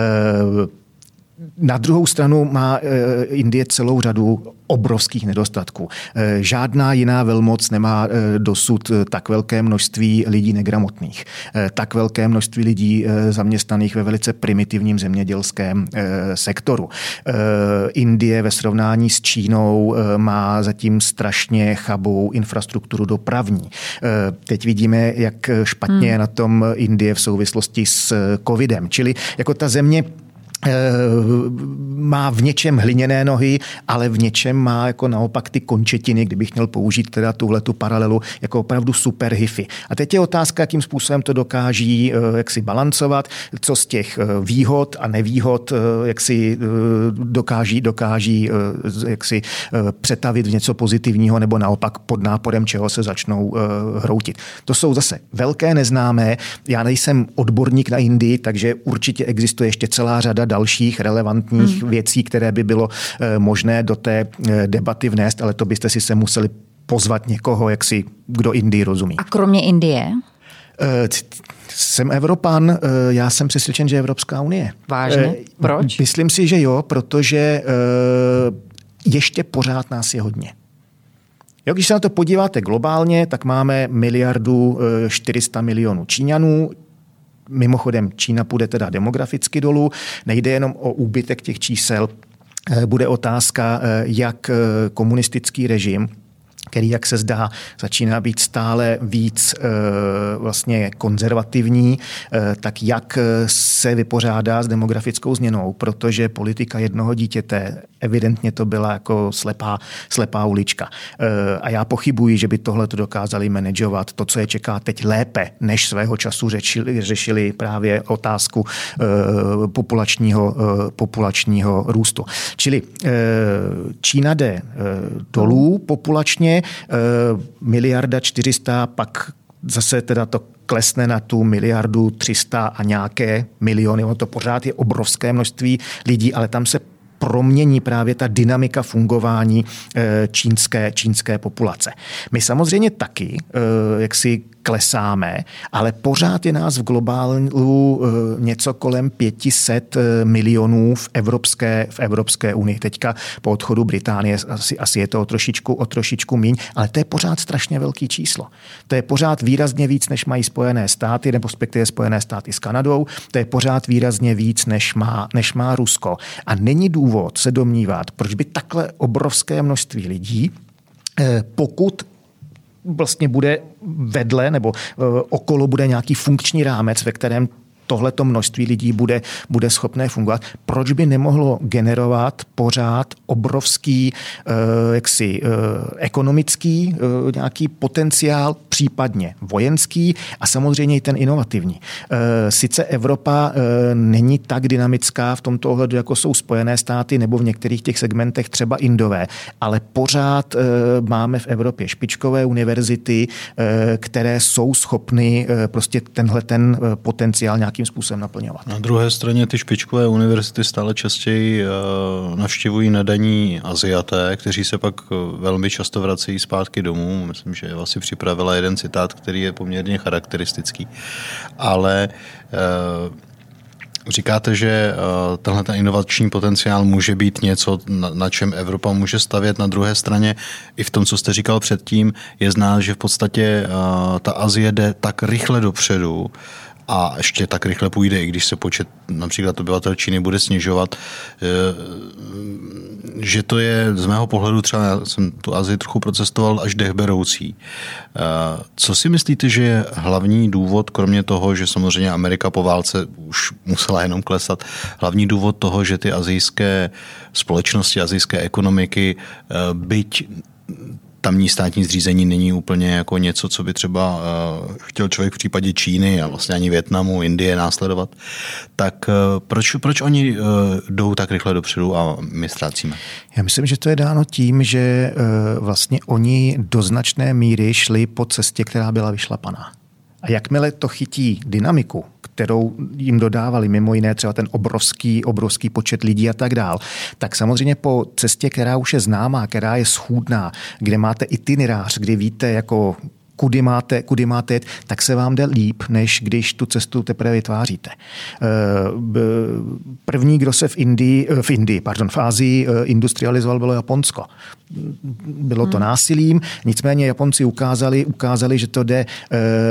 na druhou stranu má eh, Indie celou řadu obrovských nedostatků. Eh, žádná jiná velmoc nemá eh, dosud tak velké množství lidí negramotných, tak velké množství lidí zaměstnaných ve velice primitivním zemědělském sektoru. Indie ve srovnání s Čínou má zatím strašně chabou infrastrukturu dopravní. Teď vidíme, jak špatně je hmm. na tom Indie v souvislosti s covidem. Čili jako ta země má v něčem hliněné nohy, ale v něčem má jako naopak ty končetiny, kdybych měl použít teda tuhle tu paralelu, jako opravdu super hify. A teď je otázka, jakým způsobem to dokáží eh, jak si balancovat, co z těch eh, výhod a nevýhod jak si dokáží, dokáží jak si přetavit v něco pozitivního nebo naopak pod náporem čeho se začnou hroutit. To jsou zase velké neznámé. Já nejsem odborník na Indii, takže určitě existuje ještě celá řada dalších relevantních hmm. věcí, které by bylo eh, možné do té eh, debaty vnést, ale to byste si se museli pozvat někoho, jak si kdo Indii rozumí. A kromě Indie? Eh, jsem Evropan, já jsem přesvědčen, že Evropská unie. Vážně? Proč? Myslím si, že jo, protože ještě pořád nás je hodně. Jo, když se na to podíváte globálně, tak máme miliardu 400 milionů Číňanů, Mimochodem, Čína půjde teda demograficky dolů, nejde jenom o úbytek těch čísel, eh, bude otázka, eh, jak eh, komunistický režim který, jak se zdá, začíná být stále víc e, vlastně konzervativní, e, tak jak se vypořádá s demografickou změnou, protože politika jednoho dítěte, evidentně to byla jako slepá, slepá ulička. E, a já pochybuji, že by tohle to dokázali manažovat, to, co je čeká teď lépe, než svého času řešili, řešili právě otázku e, populačního, e, populačního růstu. Čili Čína jde dolů populačně, miliarda 400, pak zase teda to klesne na tu miliardu 300 a nějaké miliony. Ono to pořád je obrovské množství lidí, ale tam se promění právě ta dynamika fungování čínské, čínské populace. My samozřejmě taky, jak si klesáme, ale pořád je nás v globálu eh, něco kolem 500 eh, milionů v Evropské, v Evropské unii. Teďka po odchodu Británie asi, asi je to o trošičku, o trošičku míň, ale to je pořád strašně velký číslo. To je pořád výrazně víc, než mají Spojené státy, nebo respektive Spojené státy s Kanadou. To je pořád výrazně víc, než má, než má Rusko. A není důvod se domnívat, proč by takhle obrovské množství lidí eh, pokud vlastně bude vedle nebo eh, okolo bude nějaký funkční rámec, ve kterém tohleto množství lidí bude, bude schopné fungovat, proč by nemohlo generovat pořád obrovský eh, jaksi, eh, ekonomický eh, nějaký potenciál, případně vojenský a samozřejmě i ten inovativní. Sice Evropa není tak dynamická v tomto ohledu, jako jsou Spojené státy nebo v některých těch segmentech třeba Indové, ale pořád máme v Evropě špičkové univerzity, které jsou schopny prostě tenhle ten potenciál nějak nějakým způsobem naplňovat. Na druhé straně ty špičkové univerzity stále častěji eh, navštěvují nadaní Aziaté, kteří se pak eh, velmi často vracejí zpátky domů. Myslím, že Eva si připravila jeden citát, který je poměrně charakteristický. Ale eh, Říkáte, že tenhle ten inovační potenciál může být něco, na, na čem Evropa může stavět. Na druhé straně, i v tom, co jste říkal předtím, je znát, že v podstatě ta Azie jde tak rychle dopředu, a ještě tak rychle půjde, i když se počet například obyvatel Číny bude snižovat, eh, že to je z mého pohledu třeba, já jsem tu Azii trochu procestoval až dechberoucí. Eh, co si myslíte, že je hlavní důvod, kromě toho, že samozřejmě Amerika po válce už musela jenom klesat, hlavní důvod toho, že ty azijské společnosti, azijské ekonomiky, eh, byť tamní státní zřízení není úplně jako něco, co by třeba uh, chtěl člověk v případě Číny a vlastně ani Větnamu, Indie následovat. Tak uh, proč, proč oni uh, jdou tak rychle dopředu a my ztrácíme? Já myslím, že to je dáno tím, že vlastně oni do značné míry šli po cestě, která byla vyšlapaná. A jakmile to chytí dynamiku, kterou jim dodávali, mimo jiné třeba ten obrovský, obrovský počet lidí a tak dál, tak samozřejmě po cestě, která už je známá, která je schůdná, kde máte itinerář, kdy víte, jako kudy máte, kudy máte jet, tak se vám jde líp, než když tu cestu teprve vytváříte. Eh, první, kdo se v Indii, eh, v Indii, pardon, v Ázii eh, industrializoval, bylo Japonsko. Bylo to hmm. násilím, nicméně Japonci ukázali, ukázali, že to jde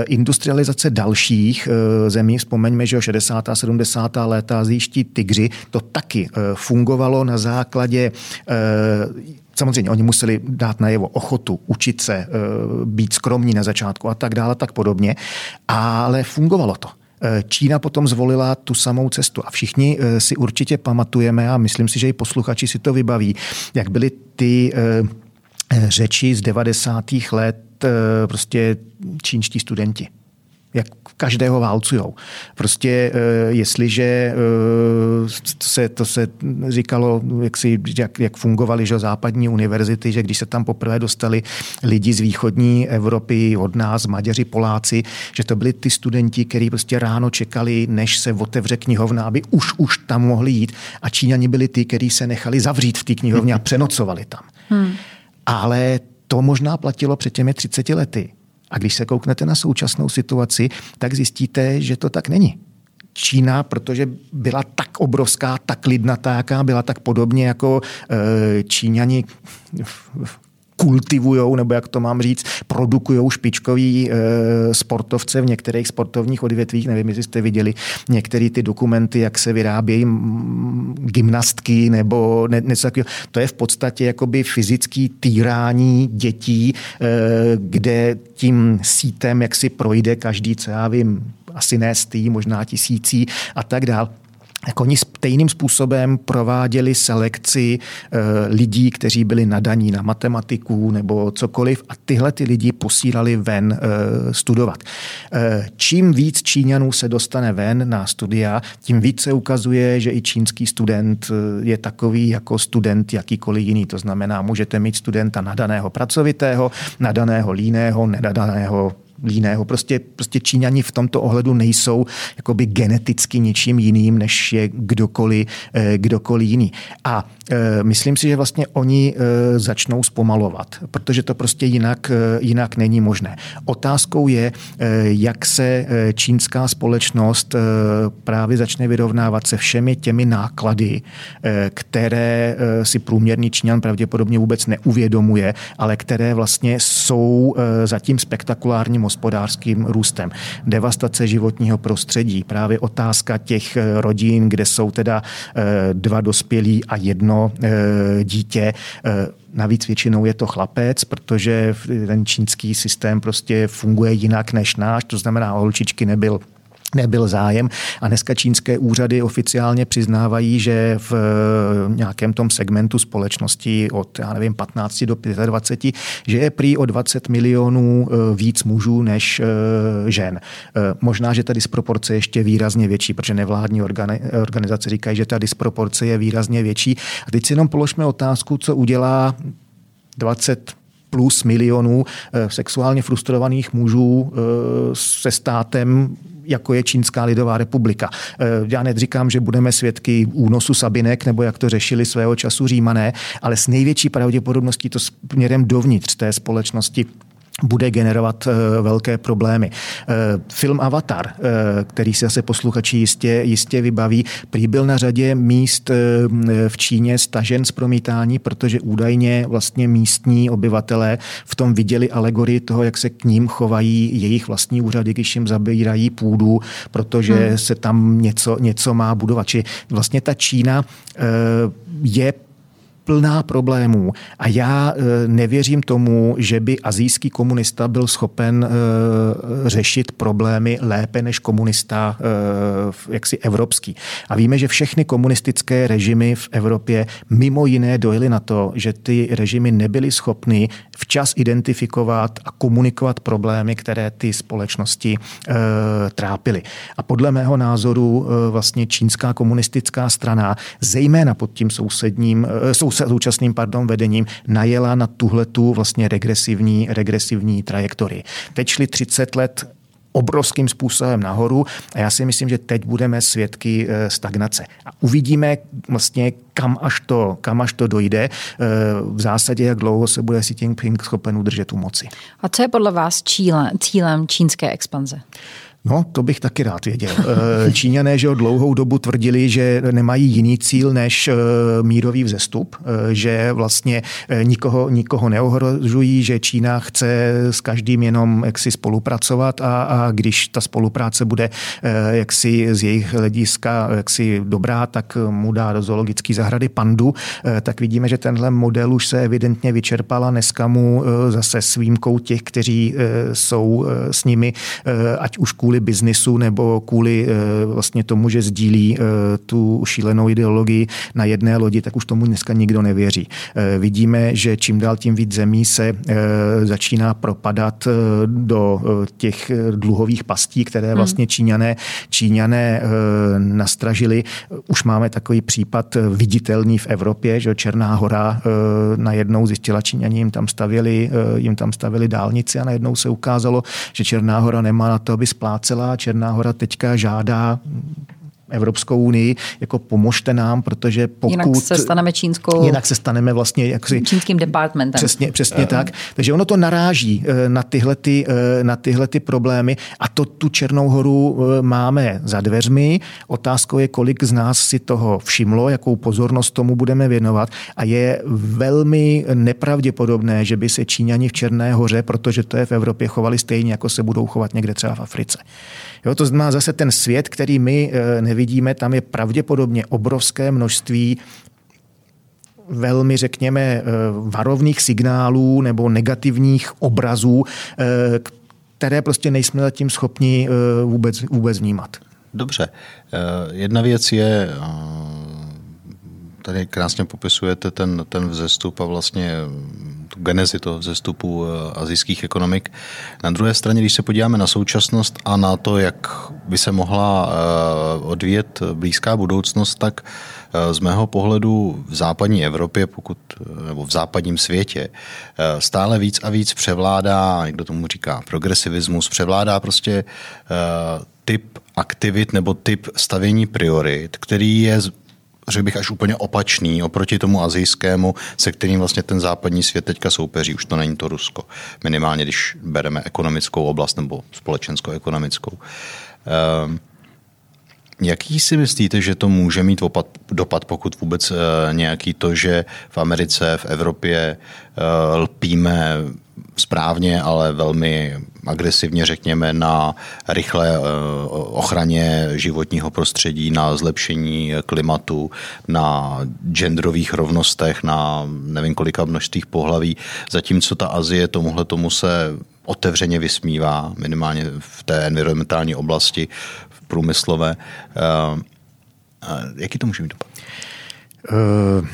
industrializace dalších zemí. Vzpomeňme, že o 60. a 70. léta azijští tygři to taky fungovalo na základě Samozřejmě oni museli dát najevo ochotu učit se, eh, být skromní na začátku a tak dále, tak podobně, ale fungovalo to. Eh, Čína potom zvolila tu samou cestu a všichni eh, si určitě pamatujeme a myslím si, že i posluchači si to vybaví, jak byly ty řeči z 90. let prostě čínští studenti jak každého válcujou. Prostě eh, jestliže eh, to se, to se říkalo, jak, si, jak, jak fungovaly že západní univerzity, že když se tam poprvé dostali lidi z východní Evropy, od nás, Maďaři, Poláci, že to byli ty studenti, kteří prostě ráno čekali, než se otevře knihovna, aby už, už tam mohli jít. A Číňani byli ty, kteří se nechali zavřít v té knihovně a přenocovali tam. Hmm. Ale to možná platilo před těmi 30 lety. A když se kouknete na současnou situaci, tak zjistíte, že to tak není. Čína, protože byla tak obrovská, tak lidnatá, jaká byla, tak podobně jako e, Číňani kultivují, nebo jak to mám říct, produkují špičkový e, sportovce v některých sportovních odvětvích. Nevím, jestli jste viděli některé ty dokumenty, jak se vyrábějí gymnastky nebo ne, něco takového. To je v podstatě jakoby fyzický týrání dětí, e, kde tím sítem, jak si projde každý, co já vím, asi ne stý, možná tisící a tak dál jako oni stejným způsobem prováděli selekci e, lidí, kteří byli nadaní na matematiku nebo cokoliv a tyhle ty lidi posílali ven e, studovat. E, čím víc Číňanů se dostane ven na studia, tím víc se ukazuje, že i čínský student je takový jako student jakýkoliv jiný. To znamená, můžete mít studenta nadaného pracovitého, nadaného líného, nedadaného jiného. Prostě, prostě Číňani v tomto ohledu nejsou jakoby geneticky něčím jiným, než je kdokoliv, eh, kdokoliv jiný. A e, myslím si, že vlastně oni e, začnou zpomalovat, protože to prostě jinak, jinak není možné. Otázkou je, jak se čínská společnost právě začne vyrovnávat se všemi těmi náklady, které si průměrný Číňan pravděpodobně vůbec neuvědomuje, ale které vlastně jsou zatím spektakulárním hospodářským růstem. Devastace životního prostředí, právě otázka těch eh, rodin, kde jsou teda eh, dva dospělí a jedno eh, dítě, Navíc většinou je to chlapec, protože ten čínský systém prostě funguje jinak než náš, to znamená, holčičky nebyl nebyl zájem. A dneska čínské úřady oficiálně přiznávají, že v eh, nějakém tom segmentu společnosti od, já nevím, 15 do 25, že je prý o 20 milionů eh, víc mužů než eh, žen. Možná, že ta disproporce je ještě výrazně větší, protože nevládní organizace říkají, že ta disproporce je výrazně větší. A teď si jenom položme otázku, co udělá 20 plus milionů sexuálně frustrovaných mužů se státem jako je Čínská lidová republika. Eh, já neříkám, že budeme svědky únosu Sabinek, nebo jak to řešili svého času Římané, ale s největší pravděpodobností to směrem dovnitř té společnosti bude generovat eh, velké problémy. Eh, film Avatar, eh, který se zase posluchači jistě, jistě vybaví, prý byl na řadě míst v Číně stažen z promítání, protože údajně vlastně místní obyvatelé v tom viděli alegorii toho, jak se k ním chovají jejich vlastní úřady, když jim zabírají půdu, protože hmm. se tam něco, něco má budovat. Či vlastně ta Čína je plná problémů a já e, nevěřím tomu, že by azijský komunista byl schopen e, řešit problémy lépe než komunista e, jaksi evropský. A víme, že všechny komunistické režimy v Evropě mimo jiné dojily na to, že ty režimy nebyly schopny včas identifikovat a komunikovat problémy, které ty společnosti trápily. A podle mého názoru vlastně čínská komunistická strana, zejména pod tím sousedním, sou, současným pardon, vedením najela na tuhletu vlastně regresivní, regresivní trajektorii. Teď šli 30 let obrovským způsobem nahoru a já si myslím, že teď budeme svědky eh, stagnace. A uvidíme vlastně, kam až to, kam až to dojde. Eh, v zásadě, jak dlouho se bude Xi Jinping schopen udržet u moci. A co je podle vás cílem čínské expanze? No, to bych taky rád věděl. Eh, Číňané, že dlouhou dobu tvrdili, že nemají jiný cíl než eh, mírový vzestup, eh, že vlastně nikoho, nikoho neohrožují, že Čína chce s každým jenom jaksi spolupracovat a, a když ta spolupráce bude jaksi z jejich hlediska jaksi dobrá, tak mu dá do zoologické zahrady pandu, tak vidíme, že tenhle model už se evidentně vyčerpal a dneska mu zase s výjimkou těch, kteří jsou s nimi, ať už kvůli kvůli biznisu nebo kvůli eh, vlastně tomu, že sdílí eh, tu šílenou ideologii na jedné lodi, tak už tomu dneska nikdo nevěří. Eh, vidíme, že čím dál tím víc zemí se začíná propadat do těch dluhových pastí, které hmm. vlastně Číňané, Číňané nastražili. Už máme takový případ viditelný v Evropě, že Černá hora najednou zjistila Číňani jim tam stavěli, jim tam stavěli dálnici a najednou se ukázalo, že Černá hora nemá na to, aby splácela celá Černá hora teďka žádá Evropskou unii, jako pomožte nám, protože pokud... Jinak se staneme čínskou... Jinak se staneme vlastně jaksi... Čínským departmentem. Přesně, přesně uh. tak. Takže ono to naráží eh, na tyhle, ty, eh, na tyhle ty problémy a to tu Černou horu máme za dveřmi. Otázkou je, kolik z nás si toho všimlo, jakou pozornost tomu budeme věnovat a je velmi nepravděpodobné, že by se Číňani v Černé hoře, protože to je v Evropě, chovali stejně, jako se budou chovat někde třeba v Africe. Jo, to znamená zase ten svět, který my nevidíme, tam je pravděpodobně obrovské množství velmi, řekněme, eh, varovných signálů nebo negativních obrazů, eh, které prostě nejsme zatím schopni vůbec, vůbec vnímat. Dobře. Jedna věc je, tady krásně popisujete ten, ten vzestup a vlastně tu genezi toho vzestupu eh, azijských ekonomik. Na druhé straně, když se podíváme na současnost a na to, jak by se mohla eh, odvíjet blízká budoucnost, tak z mého pohledu v západní Evropě, pokud, nebo v západním světě, stále víc a víc převládá, někdo tomu říká progresivismus, převládá prostě typ aktivit nebo typ stavění priorit, který je řekl bych, až úplně opačný oproti tomu azijskému, se kterým vlastně ten západní svět teďka soupeří. Už to není to Rusko. Minimálně, když bereme ekonomickou oblast nebo společensko-ekonomickou. Um, Jaký si myslíte, že to může mít opad, dopad, pokud vůbec uh, nějaký to, že v Americe, v Evropě uh, lpíme správně, ale velmi agresivně, řekněme, na rychlé uh, ochraně životního prostředí, na zlepšení klimatu, na genderových rovnostech, na nevím kolika množstvích pohlaví, zatímco ta Azie tomuhle tomu se otevřeně vysmívá, minimálně v té environmentální oblasti, průmyslové. Eh, jaký to může mít dopad? Uh,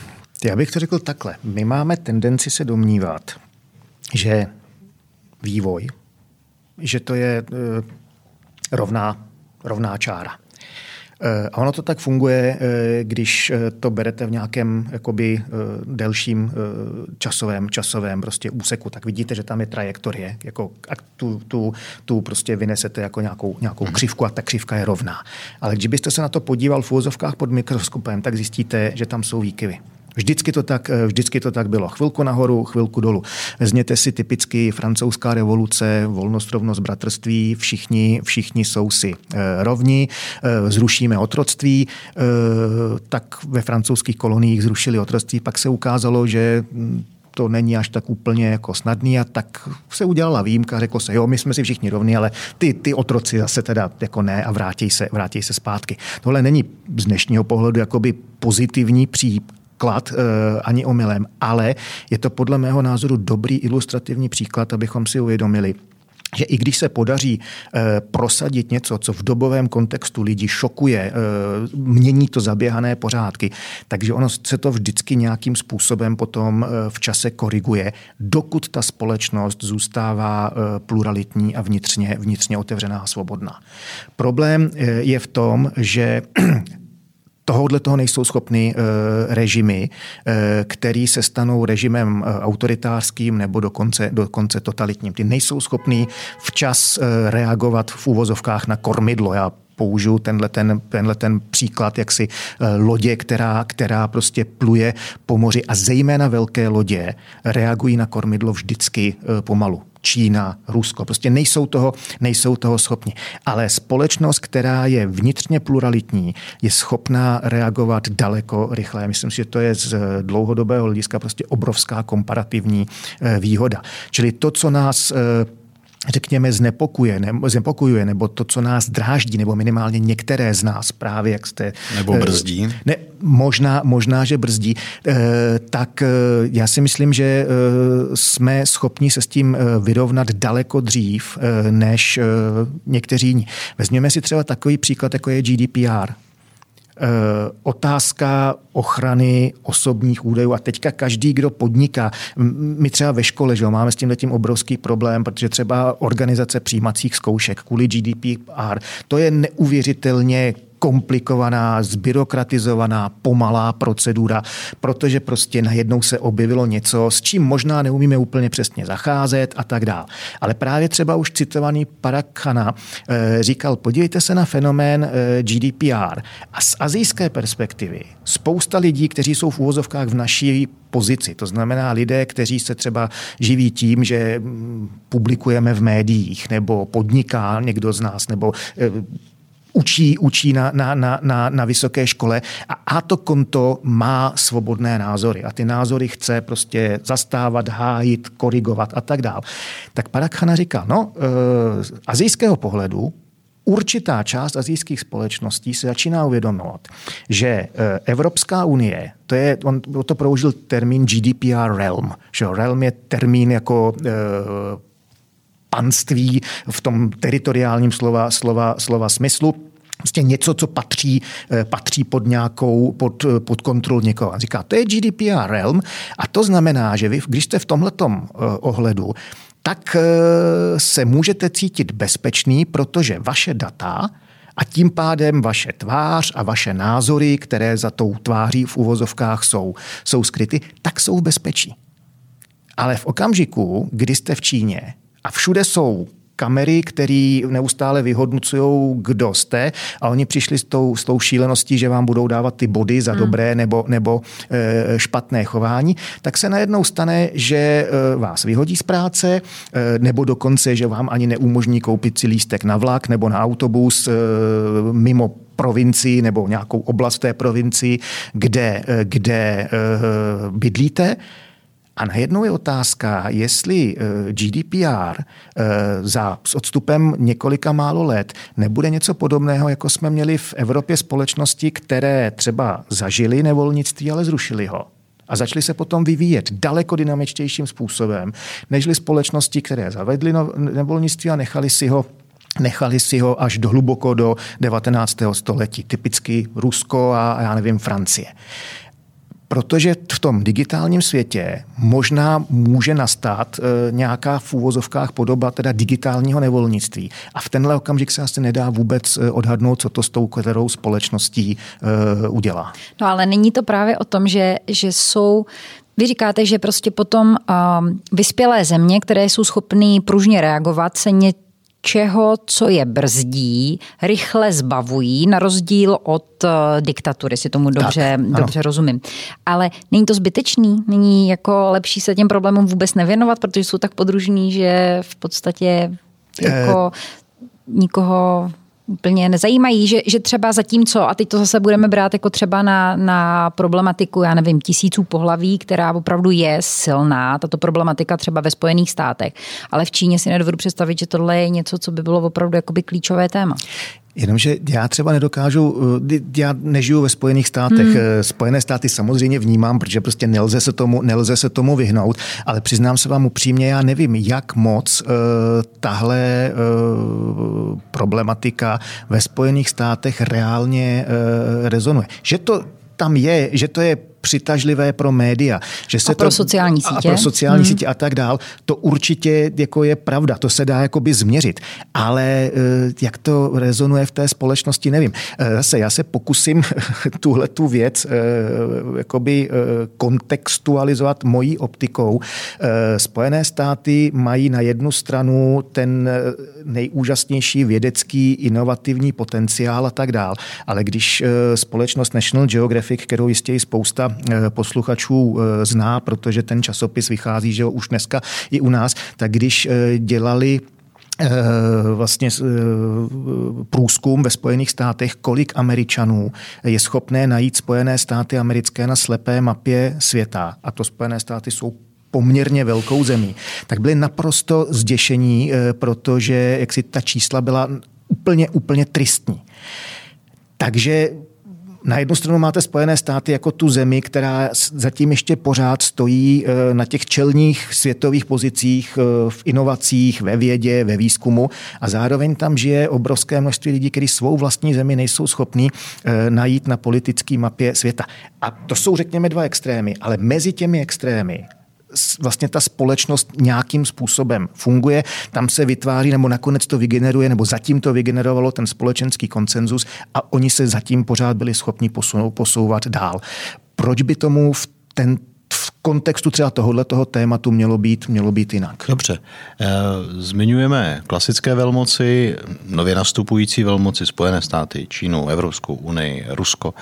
já bych to řekl takhle. My máme tendenci se domnívat, že vývoj, že to je uh, rovná, rovná čára. A ono to tak funguje, eh, když eh, to berete v nějakém jakoby eh, delším časovém, časovém prostě úseku, tak vidíte, že tam je trajektorie, jako a tu, tu, tu prostě vynesete jako nějakou, nějakou mhm. křivku a ta křivka je rovná. Ale když byste se na to podíval v úvozovkách pod mikroskopem, tak zjistíte, že tam jsou výkyvy. Vždycky to, tak, eh, vždycky to tak bylo. Chvilku nahoru, chvilku dolů. Vezměte si typicky francouzská revoluce, volnost, rovnost, bratrství, všichni, všichni jsou si eh, rovní, eh, zrušíme otroctví, tak ve francouzských koloniích zrušili otroctví, pak se ukázalo, že hm, to není až tak úplně jako snadný a tak se udělala výjimka, řeklo se, jo, my jsme si všichni rovní, ale ty, ty otroci zase teda jako ne a vrátí se, vrátí se zpátky. Tohle není z dnešního pohledu jakoby pozitivní pří, klad eh, ani omylem, ale je to podle mého názoru dobrý ilustrativní příklad, abychom si uvědomili, že i když se podaří e, prosadit něco, co v dobovém kontextu lidi šokuje, e, mění to zaběhané pořádky, takže ono se to vždycky nějakým způsobem potom e, v čase koriguje, dokud ta společnost zůstává e, pluralitní a vnitřně, vnitřně otevřená a svobodná. Problém e, je v tom, že <clears throat> tohohle toho nejsou schopny uh, režimy, uh, který se stanou režimem uh, autoritářským nebo dokonce, dokonce totalitním. Ty nejsou schopný včas uh, reagovat v úvozovkách na kormidlo. Já použiju tenhle ten, tenhle ten příklad jaksi lodě, která, která prostě pluje po moři a zejména velké lodě reagují na kormidlo vždycky pomalu. Čína, Rusko. Prostě nejsou toho, nejsou toho schopni. Ale společnost, která je vnitřně pluralitní, je schopná reagovat daleko rychleji. Myslím si, že to je z dlouhodobého hlediska prostě obrovská komparativní eh, výhoda. Čili to, co nás eh, řekněme, znepokuje, nebo, znepokojuje, nebo to, co nás dráždí, nebo minimálně některé z nás právě, jak jste... Nebo brzdí. Ne, možná, možná, že brzdí. Eh, tak eh, já si myslím, že eh, jsme schopni se s tím vyrovnat daleko dřív, než někteří jiní. Vezměme si třeba takový příklad, jako je GDPR. Eh, otázka ochrany osobních údajů. A teďka každý, kdo podniká, my třeba ve škole, že jo, máme s tím letím obrovský problém, protože třeba organizace přijímacích zkoušek kvůli GDPR, to je neuvěřitelně komplikovaná, zbyrokratizovaná, pomalá procedura, protože prostě najednou se objevilo něco, s čím možná neumíme úplně přesně zacházet a tak dále. Ale právě třeba už citovaný Parakhana eh, říkal, podívejte se na fenomén eh, GDPR a z azijské perspektivy spousta lidí, kteří jsou v úvozovkách v naší pozici. To znamená lidé, kteří se třeba živí tím, že mm, publikujeme v médiích, nebo podniká někdo z nás, nebo eh, učí, učí na, na, na, na, na vysoké škole a, a to konto má svobodné názory a ty názory chce prostě zastávat, hájit, korigovat a tak dále. Tak Parakhana říká, no, e, z azijského pohledu určitá část azijských společností se začíná uvědomovat, že e, Evropská unie, to je, on to použil termín GDPR realm, že realm je termín jako e, panství v tom teritoriálním slova, slova, slova smyslu. Prostě něco, co patří, eh, patří pod nějakou, pod, eh, pod kontrol někoho. A říká, to je GDPR realm a to znamená, že vy, když jste v tomhletom eh, ohledu, tak se můžete cítit bezpečný, protože vaše data A tím pádem vaše tvář a vaše názory, které za tou tváří v uvozovkách jsou, jsou skryty, tak jsou v bezpečí. Ale v okamžiku, kdy jste v Číně a všude jsou kamery, které neustále vyhodnocují, kdo jste a oni přišli s tou, s tou šíleností, že vám budou dávat ty body za hmm. dobré nebo, nebo e, špatné chování, tak se najednou stane, že e, vás vyhodí z práce e, nebo dokonce, že vám ani neumožní koupit si lístek na vlak nebo na autobus e, mimo provincii nebo nějakou oblast té provincii, kde, kde bydlíte. A najednou je otázka, jestli eh, GDPR eh, za, s odstupem několika málo let nebude něco podobného, jako jsme měli v Evropě společnosti, které třeba zažili nevolnictví, ale zrušili ho a začaly se potom vyvíjet daleko dynamičtějším způsobem, nežli společnosti, které zavedly no, nevolnictví a nechali si ho Nechali si ho až do hluboko do 19. století, typicky Rusko a já nevím Francie. Protože v tom digitálním světě možná může nastat e, nějaká v úvozovkách podoba teda digitálního nevolnictví. A v tenhle okamžik se asi nedá vůbec e, odhadnout, co to s tou kterou společností e, udělá. No ale není to právě o tom, že, že jsou vy říkáte, že prostě potom um, vyspělé země, které jsou schopné pružně reagovat, se ně, čeho, co je brzdí, rychle zbavují, na rozdíl od uh, diktatury, si tomu dobře, tak, dobře rozumím. Ale není to zbytečný? Není jako lepší se těm problémům vůbec nevěnovat, protože jsou tak podružní, že v podstatě jako eh. nikoho úplně nezajímají, že, že třeba zatímco, a teď to zase budeme brát jako třeba na, na problematiku, já nevím, tisíců pohlaví, která opravdu je silná, tato problematika třeba ve Spojených státech, ale v Číně si nedovedu představit, že tohle je něco, co by bylo opravdu jakoby klíčové téma. Jenomže já třeba nedokážu, eh, já nežiju ve Spojených státech. Hmm. Eh, Spojené státy samozřejmě vnímám, protože prostě nelze se, tomu, nelze se tomu vyhnout, ale přiznám se vám upřímně, já nevím, jak moc uh, tahle uh, problematika ve Spojených státech reálně uh, rezonuje. Že to tam je, že to je přitažlivé pro média. Že se a pro to, sociální sítě. A pro sociální hmm. sítě a tak dál. To určitě jako je pravda, to se dá jakoby změřit. Ale eh, jak to rezonuje v té společnosti, nevím. Eh, zase já se pokusím <laughs> tuhle tu věc eh, jakoby kontextualizovat mojí optikou. Spojené státy mají na jednu stranu ten nejúžasnější vědecký, inovativní potenciál a tak dál. Ale když společnost National Geographic, kterou jistě i spousta posluchačů eh, zná, protože ten časopis vychází, že už dneska i u nás, tak když eh, dělali vlastně průzkum ve Spojených státech, kolik Američanů je schopné najít Spojené státy americké na slepé mapě světa. A to Spojené státy jsou poměrně velkou zemí, tak byli naprosto zděšení, protože jak si ta čísla byla úplně, úplně tristní. Takže na jednu stranu máte Spojené státy jako tu zemi, která zatím ještě pořád stojí eh, na těch čelních světových pozicích eh, v inovacích, ve vědě, ve výzkumu a zároveň tam žije obrovské množství lidí, kteří svou vlastní zemi nejsou schopní eh, najít na politické mapě světa. A to jsou, řekněme, dva extrémy, ale mezi těmi extrémy vlastně ta společnost nějakým způsobem funguje, tam se vytváří nebo nakonec to vygeneruje, nebo zatím to vygenerovalo ten společenský konsenzus a oni se zatím pořád byli schopni posunout, posouvat dál. Proč by tomu v ten v kontextu třeba tohohle toho tématu mělo být, mělo být jinak. Dobře. Eh, zmiňujeme klasické velmoci, nově nastupující velmoci Spojené státy, Čínu, Evropskou unii, Rusko.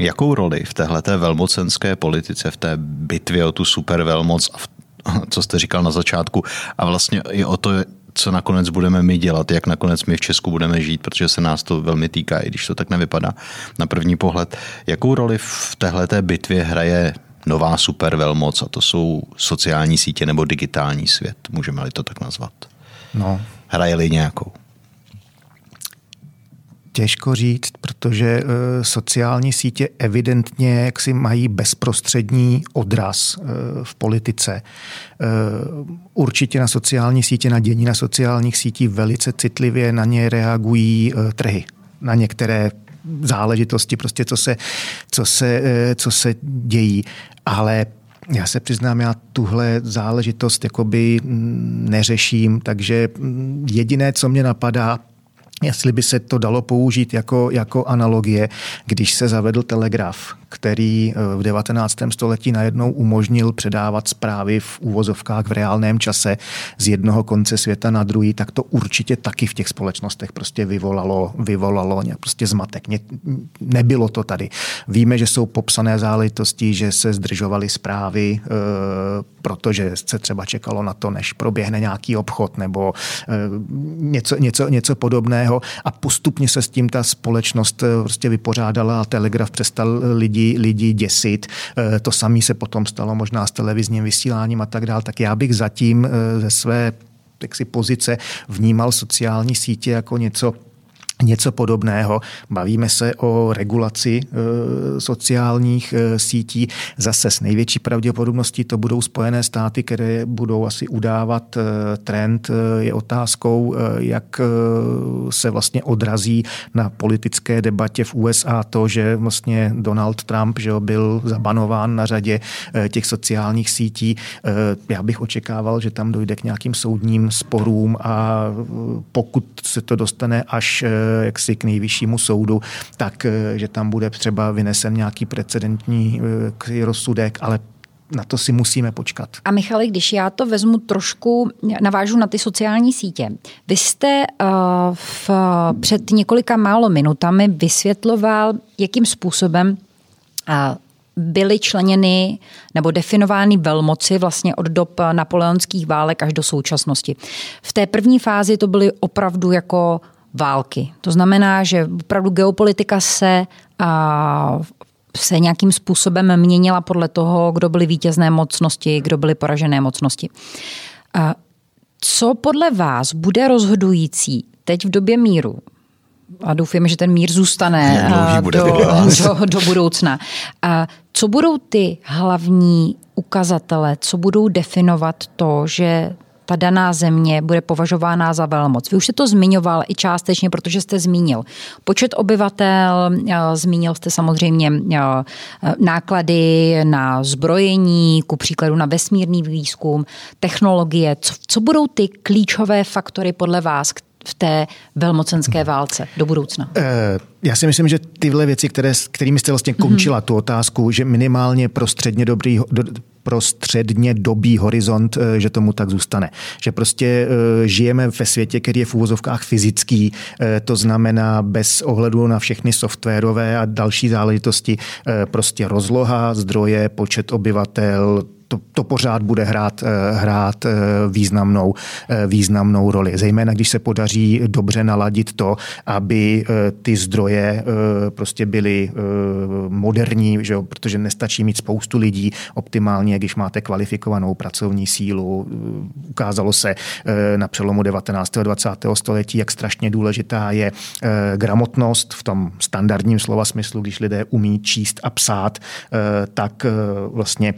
Jakou roli v téhleté velmocenské politice, v té bitvě o tu supervelmoc, a v, <laughs> co jste říkal na začátku, a vlastně i o to, co nakonec budeme my dělat, jak nakonec my v Česku budeme žít, protože se nás to velmi týká, i když to tak nevypadá na první pohled. Jakou roli v téhleté bitvě hraje nová supervelmoc a to jsou sociální sítě nebo digitální svět, můžeme-li to tak nazvat? No. Hraje-li nějakou? Těžko říct, protože eh, sociální sítě evidentně jaksi mají bezprostřední odraz eh, v politice. Eh, určitě na sociální sítě, na dění na sociálních sítích velice citlivě na ně reagují trhy. Na některé záležitosti, prostě co se, co se, co se dějí. Ale já se přiznám, já tuhle záležitost jakoby mm, neřeším, takže mm, jediné, co mě napadá, jestli by se to dalo použít jako, jako analogie, když se zavedl telegraf, který eh, v 19. století najednou umožnil předávat zprávy v úvozovkách v reálném čase z jednoho konce světa na druhý, tak to určitě taky v těch společnostech prostě vyvolalo, vyvolalo prostě zmatek. Ne, nebylo to tady. Víme, že jsou popsané záležitosti, že se zdržovaly zprávy, e, protože se třeba čekalo na to, než proběhne nějaký obchod nebo e, něco, něco, něco podobného a postupně se s tím ta společnost prostě vypořádala a telegraf přestal lidi lidi, děsit. Eh, to samé se potom stalo možná s televizním vysíláním a tak dále. Tak já bych zatím eh, ze své si pozice vnímal sociální sítě jako něco něco podobného. Bavíme se o regulaci e, sociálních e, sítí. Zase s největší pravděpodobností to budou Spojené státy, které budou asi udávat e, trend. Je otázkou, jak se vlastně odrazí na politické debatě v USA to, že vlastně Donald Trump že byl zabanován na řadě těch sociálních sítí. Já bych očekával, že tam dojde k nějakým soudním sporům a pokud se to dostane až jaksi k nejvyššímu soudu, tak eh, že tam bude třeba vynesen nějaký precedentní eh, rozsudek, ale na to si musíme počkat. A Michali, když já to vezmu trošku, navážu na ty sociální sítě. Vy jste uh, v, před několika málo minutami vysvětloval, jakým způsobem uh, byly členěny nebo definovány velmoci vlastně od dob napoleonských válek až do současnosti. V té první fázi to byly opravdu jako války. To znamená, že opravdu geopolitika se a, se nějakým způsobem měnila podle toho, kdo byly vítězné mocnosti, kdo byly poražené mocnosti. A co podle vás bude rozhodující teď v době míru? A doufujeme, že ten mír zůstane do, <laughs> do, do budoucna. A co budou ty hlavní ukazatele, co budou definovat to, že ta daná země bude považována za velmoc. Vy už jste to zmiňoval i částečně, protože jste zmínil počet obyvatel, eh, zmínil jste samozřejmě eh, náklady na zbrojení, ku příkladu na vesmírný výzkum, technologie. Co, co budou ty klíčové faktory podle vás, v té velmocenské válce do budoucna? Eh, já si myslím, že tyhle věci, které, kterými jste vlastně končila mm-hmm. tu otázku, že minimálně pro středně dobrý, do, pro středně dobý horizont, eh, že tomu tak zůstane. Že prostě eh, žijeme ve světě, který je v úvozovkách fyzický, to znamená bez ohledu na všechny softwarové a další záležitosti, prostě rozloha, zdroje, počet obyvatel, to, to pořád bude hrát, eh, hrát eh, významnou, eh, významnou roli. Zejména, když se podaří dobře naladit to, aby ty zdroje prostě byly moderní, že jo, protože nestačí mít spoustu lidí optimálně, když máte kvalifikovanou pracovní sílu. Ukázalo se na přelomu 19. a 20. století, jak strašně důležitá je gramotnost v tom standardním slova smyslu, když lidé umí číst a psát, tak vlastně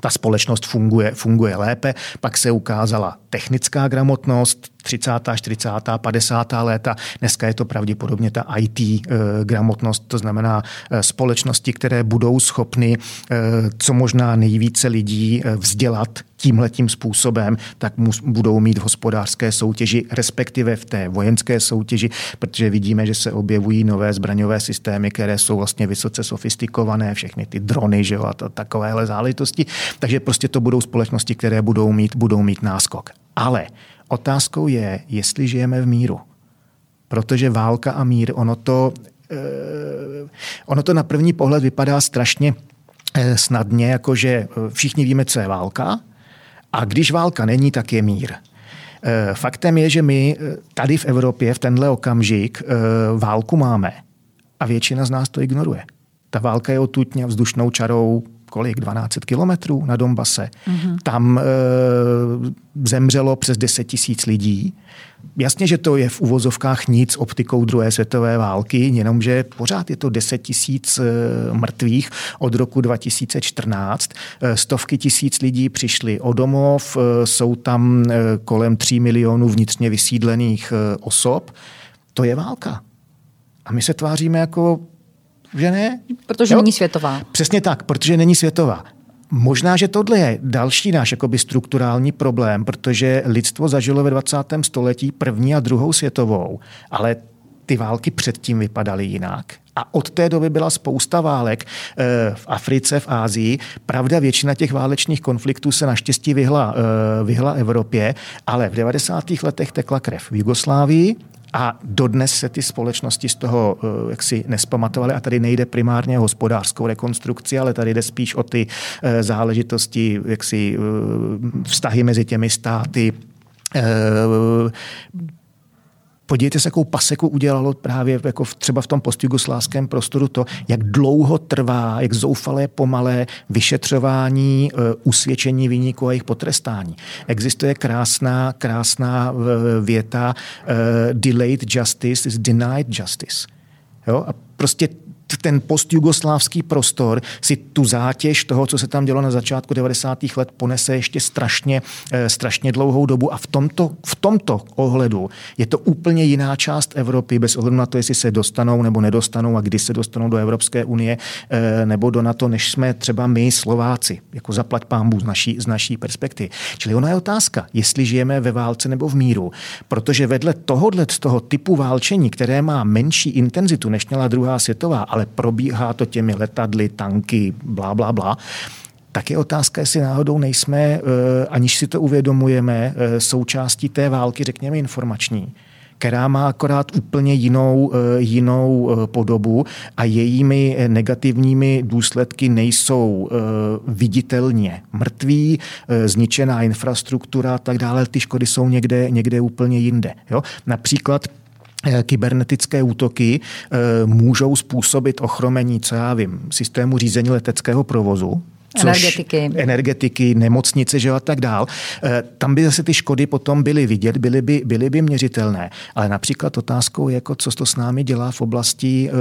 ta společnost funguje, funguje lépe. Pak se ukázala technická gramotnost, 30., 40., 50. léta. Dneska je to pravděpodobně ta IT e, eh, gramotnost, to znamená e, společnosti, které budou schopny e, co možná nejvíce lidí vzdělat tímhletím způsobem, tak budou mít v hospodářské soutěži, respektive v té vojenské soutěži, protože vidíme, že se objevují nové zbraňové systémy, které jsou vlastně vysoce sofistikované, všechny ty drony že jo, a to, takovéhle záležitosti. Takže prostě to budou společnosti, které budou mít, budou mít náskok. Ale otázkou je, jestli žijeme v míru. Protože válka a mír, ono to, eh, ono to na první pohled vypadá strašně eh, snadně, jakože eh, všichni víme, co je válka, a když válka není, tak je mír. Faktem je, že my tady v Evropě v tenhle okamžik válku máme a většina z nás to ignoruje. Ta válka je otutně vzdušnou čarou kolik, 12 kilometrů na Dombase. Mm-hmm. Tam e, zemřelo přes 10 tisíc lidí. Jasně, že to je v uvozovkách nic optikou druhé světové války, jenomže pořád je to 10 tisíc e, mrtvých od roku 2014. E, stovky tisíc lidí přišly o domov, jsou tam kolem 3 milionů vnitřně vysídlených osob. To je válka. A my se tváříme jako že ne? Protože jo? není světová. Přesně tak, protože není světová. Možná, že tohle je další náš jakoby strukturální problém, protože lidstvo zažilo ve 20. století první a druhou světovou, ale ty války předtím vypadaly jinak. A od té doby byla spousta válek eh, v Africe, v Ázii. Pravda, většina těch válečných konfliktů se naštěstí vyhla, eh, vyhla Evropě, ale v 90. letech tekla krev v Jugoslávii, a dodnes se ty společnosti z toho eh, jaksi nespamatovaly a tady nejde primárně o hospodářskou rekonstrukci, ale tady jde spíš o ty záležitosti, jaksi vztahy mezi těmi státy, Podívejte se, jakou paseku udělalo právě jako v, třeba v tom postjugoslávském prostoru to, jak dlouho trvá, jak zoufalé pomalé vyšetřování, uh, usvědčení výniků a jejich potrestání. Existuje krásná, krásná uh, věta uh, delayed justice is denied justice. Jo? A prostě ten postjugoslávský prostor si tu zátěž toho, co se tam dělo na začátku 90. let, ponese ještě strašně, eh, strašně dlouhou dobu a v tomto, v tomto ohledu je to úplně jiná část Evropy, bez ohledu na to, jestli se dostanou nebo nedostanou a kdy se dostanou do Evropské unie eh, nebo do NATO, než jsme třeba my Slováci, jako zaplať pámbu z naší, z naší perspektivy. Čili ona je otázka, jestli žijeme ve válce nebo v míru, protože vedle tohohle z toho typu válčení, které má menší intenzitu, než měla druhá světová, ale probíhá to těmi letadly, tanky, blá, blá, blá, tak je otázka, jestli náhodou nejsme, eh, aniž si to uvědomujeme, eh, součástí té války, řekněme, informační která má akorát úplně jinou, eh, jinou podobu a jejími negativními důsledky nejsou viditelně mrtví, zničená infrastruktura a tak dále. Ty škody jsou někde, někde úplně jinde. Jo? Například kybernetické útoky eh, můžou způsobit ochromení, co já vím, systému řízení leteckého provozu, energetiky. energetiky, nemocnice že a tak dál. Eh, tam by zase ty škody potom byly vidět, byly by, byly by měřitelné. Ale například otázkou je, jako co to s námi dělá v oblasti e,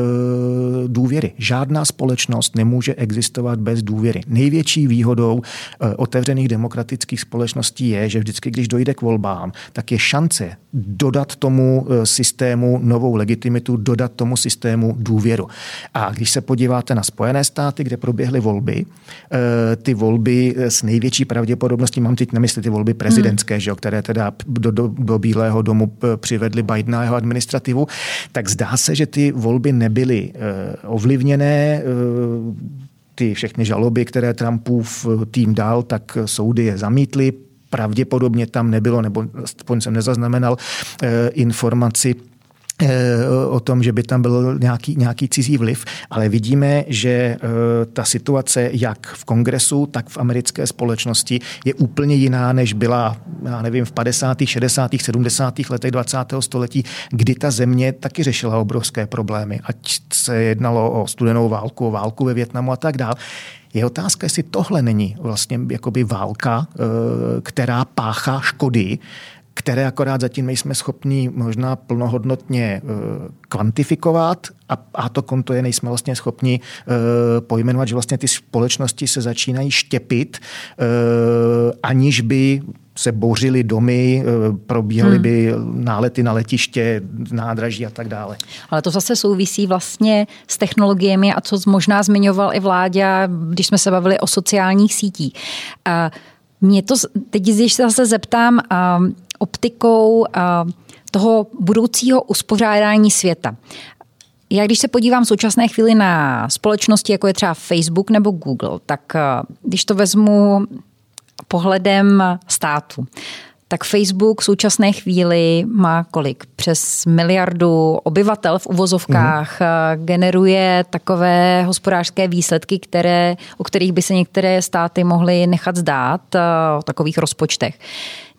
důvěry. Žádná společnost nemůže existovat bez důvěry. Největší výhodou e, otevřených demokratických společností je, že vždycky, když dojde k volbám, tak je šance dodat tomu systému novou legitimitu, dodat tomu systému důvěru. A když se podíváte na Spojené státy, kde proběhly volby, e, ty volby s největší pravděpodobností, mám teď na mysli ty volby prezidentské, hmm. že jo, které teda do, do, do Bílého domu přivedly Bidena a jeho administrativu, tak zdá se, že ty volby nebyly ovlivněné ty všechny žaloby, které Trumpův tým dal, tak soudy je zamítly. Pravděpodobně tam nebylo, nebo aspoň jsem nezaznamenal informaci Eh, o tom, že by tam byl nějaký, nějaký cizí vliv, ale vidíme, že eh, ta situace jak v kongresu, tak v americké společnosti je úplně jiná, než byla, já nevím, v 50., 60., 70. letech 20. století, kdy ta země taky řešila obrovské problémy, ať se jednalo o studenou válku, o válku ve Větnamu a tak dále. Je otázka, jestli tohle není vlastně jakoby válka, eh, která páchá škody které akorát zatím nejsme schopni možná plnohodnotně eh, kvantifikovat a, a to konto je nejsme vlastně schopni uh, pojmenovat, že vlastně ty společnosti se začínají štěpit, uh, aniž by se bořily domy, probíhaly hmm. by nálety na letiště, nádraží a tak dále. Ale to zase souvisí vlastně s technologiemi a co možná zmiňoval i vládě, když jsme se bavili o sociálních sítích. Mě to, teď když se zase zeptám, optikou toho budoucího uspořádání světa. Já když se podívám v současné chvíli na společnosti, jako je třeba Facebook nebo Google, tak když to vezmu pohledem státu, tak Facebook v současné chvíli má kolik? Přes miliardu obyvatel v uvozovkách, mm. generuje takové hospodářské výsledky, které, o kterých by se některé státy mohly nechat zdát, o takových rozpočtech.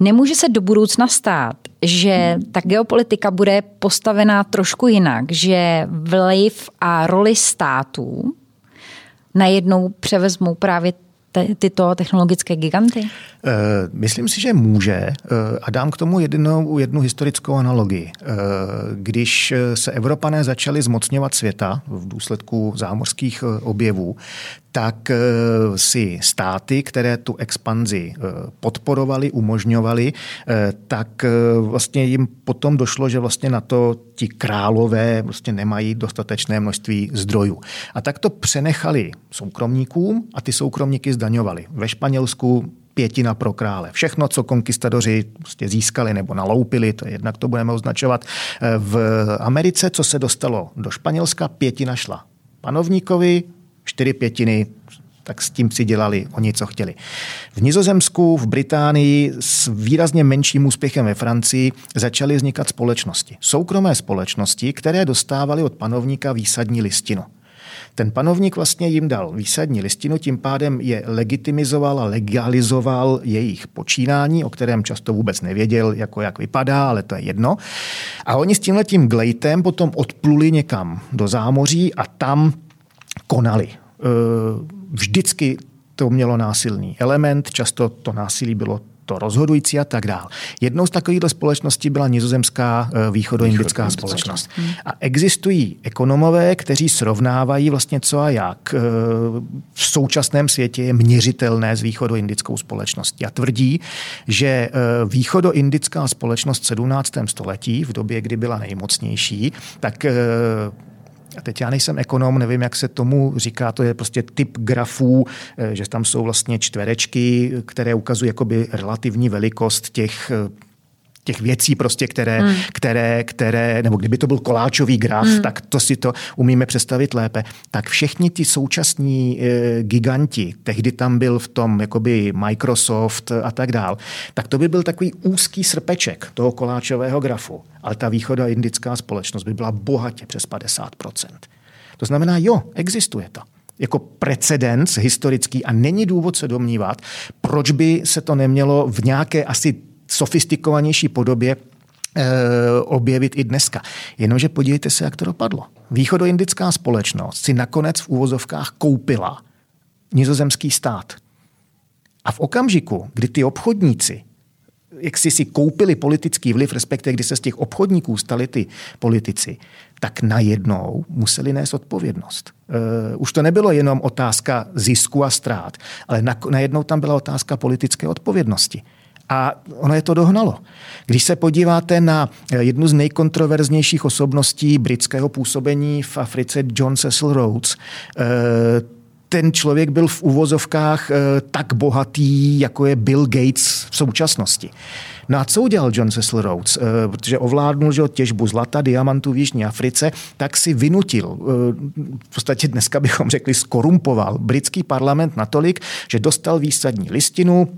Nemůže se do budoucna stát, že ta geopolitika bude postavená trošku jinak, že vliv a roli států najednou převezmou právě te, tyto technologické giganty? Eh, myslím si, že může eh, a dám k tomu jednou, jednu historickou analogii. Eh, když se Evropané začali zmocňovat světa v důsledku zámořských objevů, tak si státy, které tu expanzi podporovali, umožňovali, tak vlastně jim potom došlo, že vlastně na to ti králové vlastně nemají dostatečné množství zdrojů. A tak to přenechali soukromníkům a ty soukromníky zdaňovali. Ve Španělsku pětina pro krále. Všechno, co konkistadoři prostě získali nebo naloupili, to je jednak to budeme označovat. Eh, v Americe, co se dostalo do Španělska, pětina šla panovníkovi, čtyři pětiny tak s tím si dělali oni, co chtěli. V Nizozemsku, v Británii s výrazně menším úspěchem ve Francii začaly vznikat společnosti. Soukromé společnosti, které dostávaly od panovníka výsadní listinu. Ten panovník vlastně jim dal výsadní listinu, tím pádem je legitimizoval a legalizoval jejich počínání, o kterém často vůbec nevěděl, jako jak vypadá, ale to je jedno. A oni s tímhletím glejtem potom odpluli někam do zámoří a tam konali. E, vždycky to mělo násilný element, často to násilí bylo to rozhodující a tak dál. Jednou z takovýchto společností byla nizozemská eh, východoindická Východ, společnost. A existují ekonomové, kteří srovnávají vlastně co a jak eh, v současném světě je měřitelné s východoindickou společností a tvrdí, že eh, východoindická společnost v 17. století, v době, kdy byla nejmocnější, tak a teď já nejsem ekonom, nevím, jak se tomu říká, to je prostě typ grafů, eh, že tam jsou vlastně čtverečky, které ukazují jakoby relativní velikost těch eh, těch věcí, prostě, které, hmm. které, které, nebo kdyby to byl koláčový graf, hmm. tak to si to umíme představit lépe. Tak všichni ty současní e, giganti, tehdy tam byl v tom jakoby Microsoft a tak dál, tak to by byl takový úzký srpeček toho koláčového grafu. Ale ta indická společnost by byla bohatě přes 50%. To znamená, jo, existuje to jako precedens historický a není důvod se domnívat, proč by se to nemělo v nějaké asi sofistikovanější podobě eh, objevit i dneska. Jenomže podívejte se, jak to dopadlo. Východoindická společnost si nakonec v úvozovkách koupila nizozemský stát. A v okamžiku, kdy ty obchodníci jak si si koupili politický vliv, respektive kdy se z těch obchodníků stali ty politici, tak najednou museli nést odpovědnost. Uh, už to nebylo jenom otázka zisku a ztrát, ale najednou tam byla otázka politické odpovědnosti. A ono je to dohnalo. Když se podíváte na eh, jednu z nejkontroverznějších osobností britského působení v Africe, John Cecil Rhodes, eh, ten člověk byl v uvozovkách eh, tak bohatý, jako je Bill Gates v současnosti. No a co udělal John Cecil Rhodes? Protože ovládnul že těžbu zlata, diamantů v Jižní Africe, tak si vynutil, v podstatě dneska bychom řekli skorumpoval britský parlament natolik, že dostal výsadní listinu,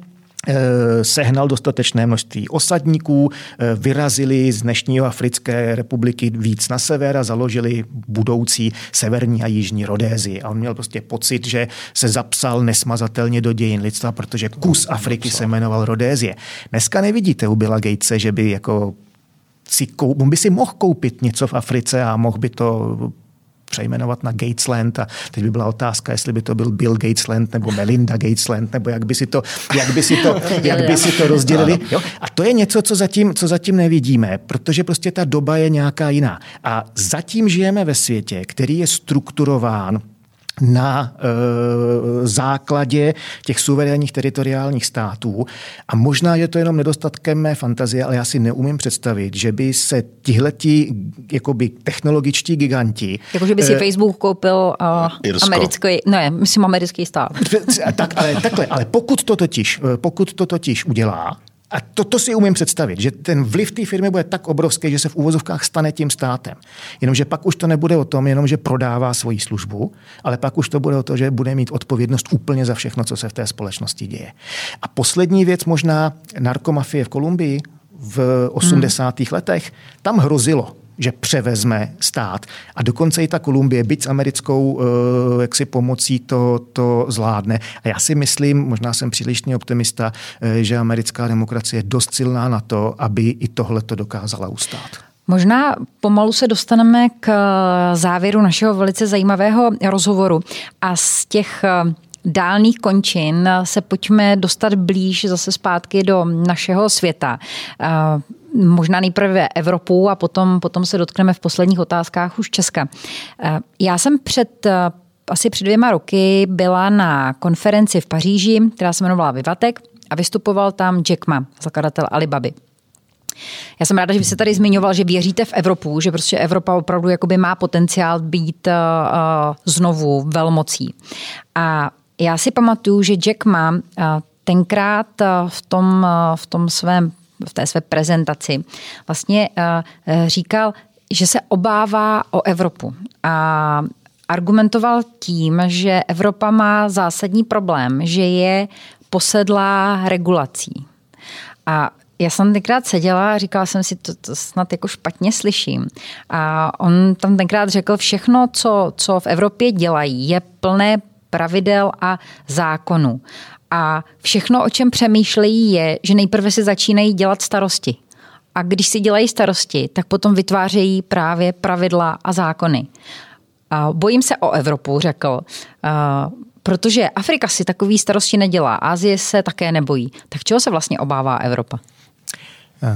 sehnal dostatečné množství osadníků, eh, vyrazili z dnešního Africké republiky víc na sever a založili budoucí severní a jižní Rodézy. A on měl prostě pocit, že se zapsal nesmazatelně do dějin lidstva, protože kus Afriky se jmenoval Rodézie. Dneska nevidíte u Billa Gatese, že by jako si koup, on by si mohl koupit něco v Africe a mohl by to přejmenovat na Gatesland a teď by byla otázka, jestli by to byl Bill Gatesland nebo Melinda Gatesland, nebo jak by si to, jak by si to, <laughs> jak by si to rozdělili. Jo? A to je něco, co zatím, co zatím nevidíme, protože prostě ta doba je nějaká jiná. A zatím žijeme ve světě, který je strukturován na e, základě těch suverénních teritoriálních států. A možná je to jenom nedostatkem mé fantazie, ale já si neumím představit, že by se tihleti jakoby technologičtí giganti... Jako, že by si e, Facebook koupil uh, americký, ne, myslím americký stát. <laughs> tak, ale takhle, ale pokud to totiž, pokud to totiž udělá, a to, to si umím představit, že ten vliv té firmy bude tak obrovský, že se v úvozovkách stane tím státem. Jenomže pak už to nebude o tom, jenom že prodává svoji službu, ale pak už to bude o to, že bude mít odpovědnost úplně za všechno, co se v té společnosti děje. A poslední věc možná narkomafie v Kolumbii v 80. Hmm. letech, tam hrozilo, že převezme stát. A dokonce i ta Kolumbie, byť s americkou eh, jaksi pomocí to, to zvládne. A já si myslím, možná jsem přílišný optimista, eh, že americká demokracie je dost silná na to, aby i tohle to dokázala ustát. Možná pomalu se dostaneme k závěru našeho velice zajímavého rozhovoru. A z těch eh, dálných končin se pojďme dostat blíž zase zpátky do našeho světa možná nejprve Evropu a potom, potom se dotkneme v posledních otázkách už Česka. Eh, já jsem před eh, asi před dvěma roky byla na konferenci v Paříži, která se jmenovala Vivatek a vystupoval tam Jack Ma, zakladatel Alibaby. Já jsem ráda, že vy se tady zmiňoval, že věříte v Evropu, že prostě Evropa opravdu jakoby má potenciál být uh, znovu velmocí. A já si pamatuju, že Jack Ma tenkrát v tom, v tom svém v té své prezentaci vlastně říkal, že se obává o Evropu. A argumentoval tím, že Evropa má zásadní problém, že je posedlá regulací. A já jsem tenkrát seděla a říkala jsem si, to, to snad jako špatně slyším. A on tam tenkrát řekl, všechno, co, co v Evropě dělají, je plné pravidel a zákonů. A všechno, o čem přemýšlejí, je, že nejprve si začínají dělat starosti. A když si dělají starosti, tak potom vytvářejí právě pravidla a zákony. A bojím se o Evropu, řekl, protože Afrika si takový starosti nedělá, Asie se také nebojí. Tak čeho se vlastně obává Evropa?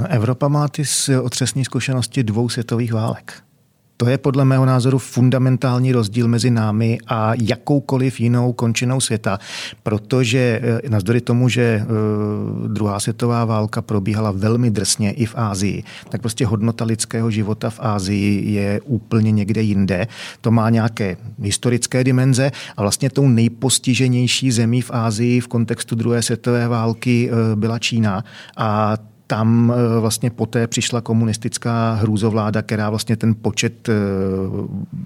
Evropa má ty otřesní zkušenosti dvou světových válek. To je podle mého názoru fundamentální rozdíl mezi námi a jakoukoliv jinou končinou světa, protože eh, navzdory tomu, že eh, druhá světová válka probíhala velmi drsně i v Ázii, tak prostě hodnota lidského života v Ázii je úplně někde jinde. To má nějaké historické dimenze a vlastně tou nejpostiženější zemí v Ázii v kontextu druhé světové války eh, byla Čína a tam eh, vlastně poté přišla komunistická hrůzovláda, která vlastně ten počet eh,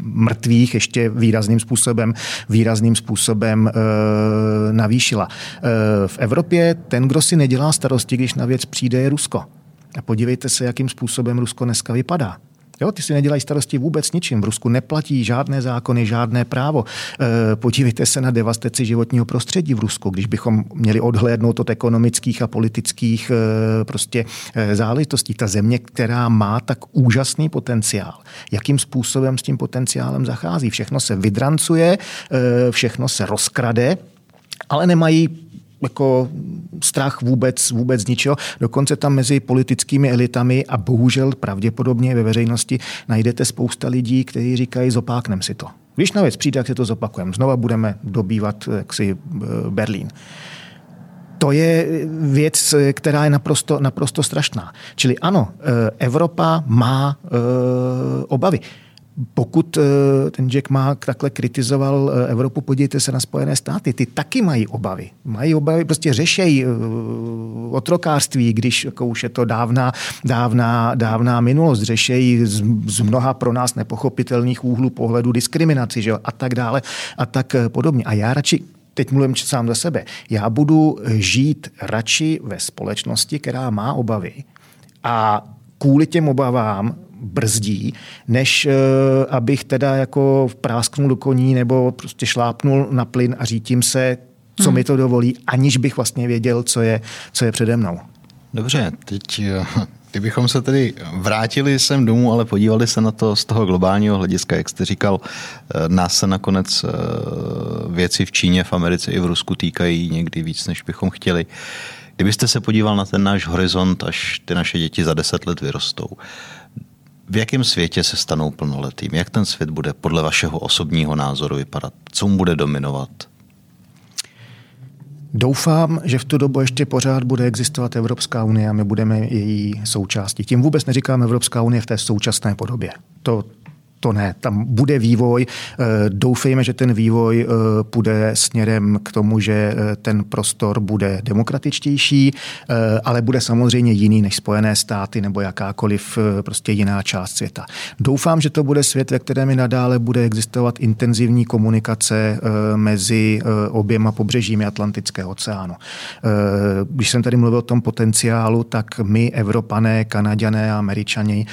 mrtvých ještě výrazným způsobem, výrazným způsobem eh, navýšila. V Evropě ten, kdo si nedělá starosti, když na věc přijde, je Rusko. A podívejte se, jakým způsobem Rusko dneska vypadá. Jo, ty si nedělají starosti vůbec ničím. V Rusku neplatí žádné zákony, žádné právo. E, podívejte se na devastaci životního prostředí v Rusku, když bychom měli odhlédnout od ekonomických a politických e, prostě e, záležitostí. Ta země, která má tak úžasný potenciál, jakým způsobem s tím potenciálem zachází. Všechno se vydrancuje, e, všechno se rozkrade, ale nemají jako strach vůbec, vůbec ničeho. Dokonce tam mezi politickými elitami a bohužel pravděpodobně ve veřejnosti najdete spousta lidí, kteří říkají, zopáknem si to. Když na věc přijde, jak si to zopakujeme. Znova budeme dobývat jaksi eh, Berlín to je věc, která je naprosto, naprosto strašná. Čili ano, eh, Evropa má eh, obavy. Pokud eh, ten Jack má takhle kritizoval eh, Evropu, podívejte se na Spojené státy, ty taky mají obavy. Mají obavy, prostě řešejí eh, otrokářství, když jako už je to dávná, dávná, dávná minulost, řešejí z, z mnoha pro nás nepochopitelných úhlů pohledu diskriminaci že a tak dále a tak podobně. A já radši teď mluvím sám za sebe, já budu žít radši ve společnosti, která má obavy a kvůli těm obavám brzdí, než eh, abych teda jako prásknul do koní nebo prostě šlápnul na plyn a řítím se, co hmm. mi to dovolí, aniž bych vlastně věděl, co je, co je přede mnou. Dobře, teď eh, kdybychom se tedy vrátili sem domů, ale podívali se na to z toho globálního hlediska, jak jste říkal, eh, nás se nakonec věci v Číně, v Americe i v Rusku týkají někdy víc, než bychom chtěli. Kdybyste se podíval na ten náš horizont, až ty naše děti za deset let vyrostou, v jakém světě se stanou plnoletým? Jak ten svět bude podle vašeho osobního názoru vypadat? Co mu bude dominovat? Doufám, že v tu dobu ještě pořád bude existovat Evropská unie a my budeme její součástí. Tím vůbec neříkám Evropská unie v té současné podobě. To, to ne. Tam bude vývoj. Eh, doufejme, že ten vývoj eh, půjde směrem k tomu, že eh, ten prostor bude demokratičtější, ale bude samozřejmě jiný než Spojené státy nebo jakákoliv prostě jiná část světa. Doufám, že to bude svět, ve kterém i nadále bude existovat intenzivní komunikace mezi oběma pobřežími Atlantického oceánu. Když jsem tady mluvil o tom potenciálu, tak my, Evropané, Kanaďané a Američani,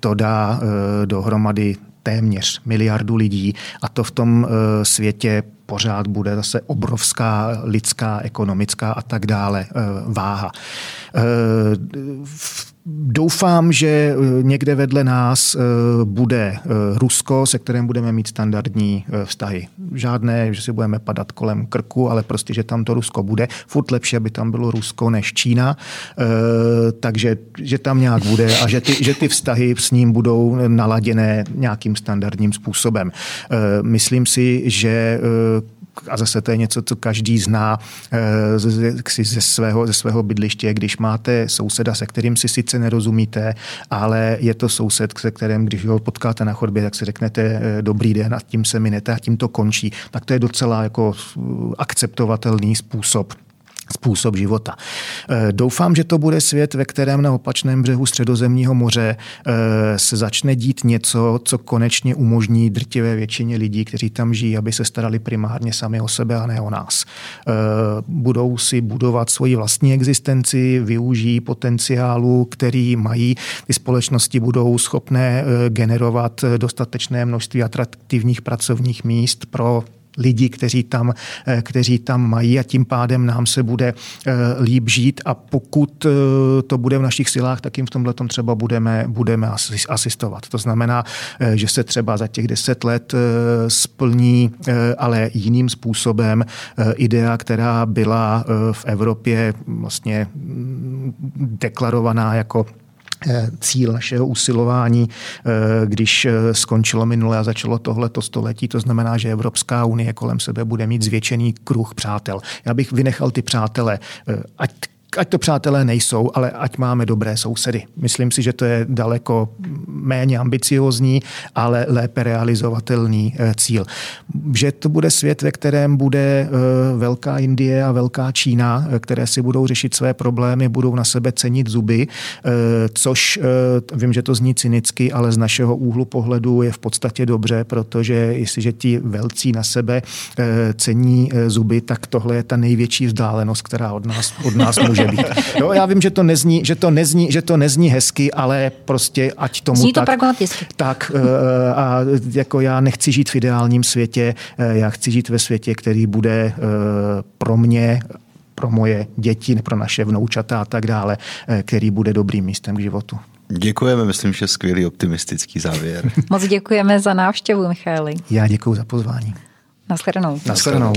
to dá dohromady téměř miliardu lidí a to v tom eh, světě pořád bude zase obrovská lidská, ekonomická a tak dále eh, váha. Eh, Doufám, že eh, někde vedle nás bude Rusko, se kterým budeme mít standardní vztahy. Žádné, že si budeme padat kolem krku, ale prostě, že tam to Rusko bude. Furt lepší, aby tam bylo Rusko než Čína. Takže, že tam nějak bude a že ty, že ty vztahy s ním budou naladěné nějakým standardním způsobem. Myslím si, že a zase to je něco, co každý zná eh, ze svého, ze svého bydliště, když máte souseda, se kterým si sice nerozumíte, ale je to soused, se kterým, když ho potkáte na chodbě, tak si řeknete eh, dobrý den a tím se minete a tím to končí. Tak to je docela jako akceptovatelný způsob způsob života. Eh, doufám, že to bude svět, ve kterém na opačném břehu Středozemního moře eh, se začne dít něco, co konečně umožní drtivé většině lidí, kteří tam žijí, aby se starali primárně sami o sebe a ne o nás. Eh, budou si budovat svoji vlastní existenci, využijí potenciálu, který mají. Ty společnosti budou schopné generovat dostatečné množství atraktivních pracovních míst pro lidi, kteří tam, eh, kteří tam mají a tím pádem nám se bude eh, líp žít a pokud eh, to bude v našich silách, tak jim v tomhle třeba budeme, budeme asistovat. To znamená, že se třeba za těch deset let splní, ale jiným způsobem idea, která byla v Evropě vlastně mm, deklarovaná jako cíl našeho usilování, eh, když eh, skončilo minulé a začalo tohleto století. To znamená, že Evropská unie kolem sebe bude mít zvětšený kruh přátel. Já bych vynechal ty přátele, ať ať to přátelé nejsou, ale ať máme dobré sousedy. Myslím si, že to je daleko méně ambiciozní, ale lépe realizovatelný eh, cíl. Že to bude svět, ve kterém bude eh, velká Indie a velká Čína, eh, které si budou řešit své problémy, budou na sebe cenit zuby, což vím, že to zní cynicky, ale z našeho úhlu pohledu je v podstatě dobře, protože jestliže ti velcí na sebe cení zuby, tak tohle je ta největší vzdálenost, která od nás, od nás může může být. Jo, já vím, že to nezní, že to nezní, že to nezní hezky, ale prostě ať tomu Zní to tak, pragmaticky. tak eh, a jako já nechci žít v ideálním světě, eh, já chci žít ve světě, který bude eh, pro mě pro moje děti, pro naše vnoučata a tak dále, který bude dobrým místem k životu. Děkujeme, myslím, že skvělý optimistický závěr. <laughs> Moc děkujeme za návštěvu, Michaeli. Já děkuji za pozvání. Naschledanou. Naschledanou.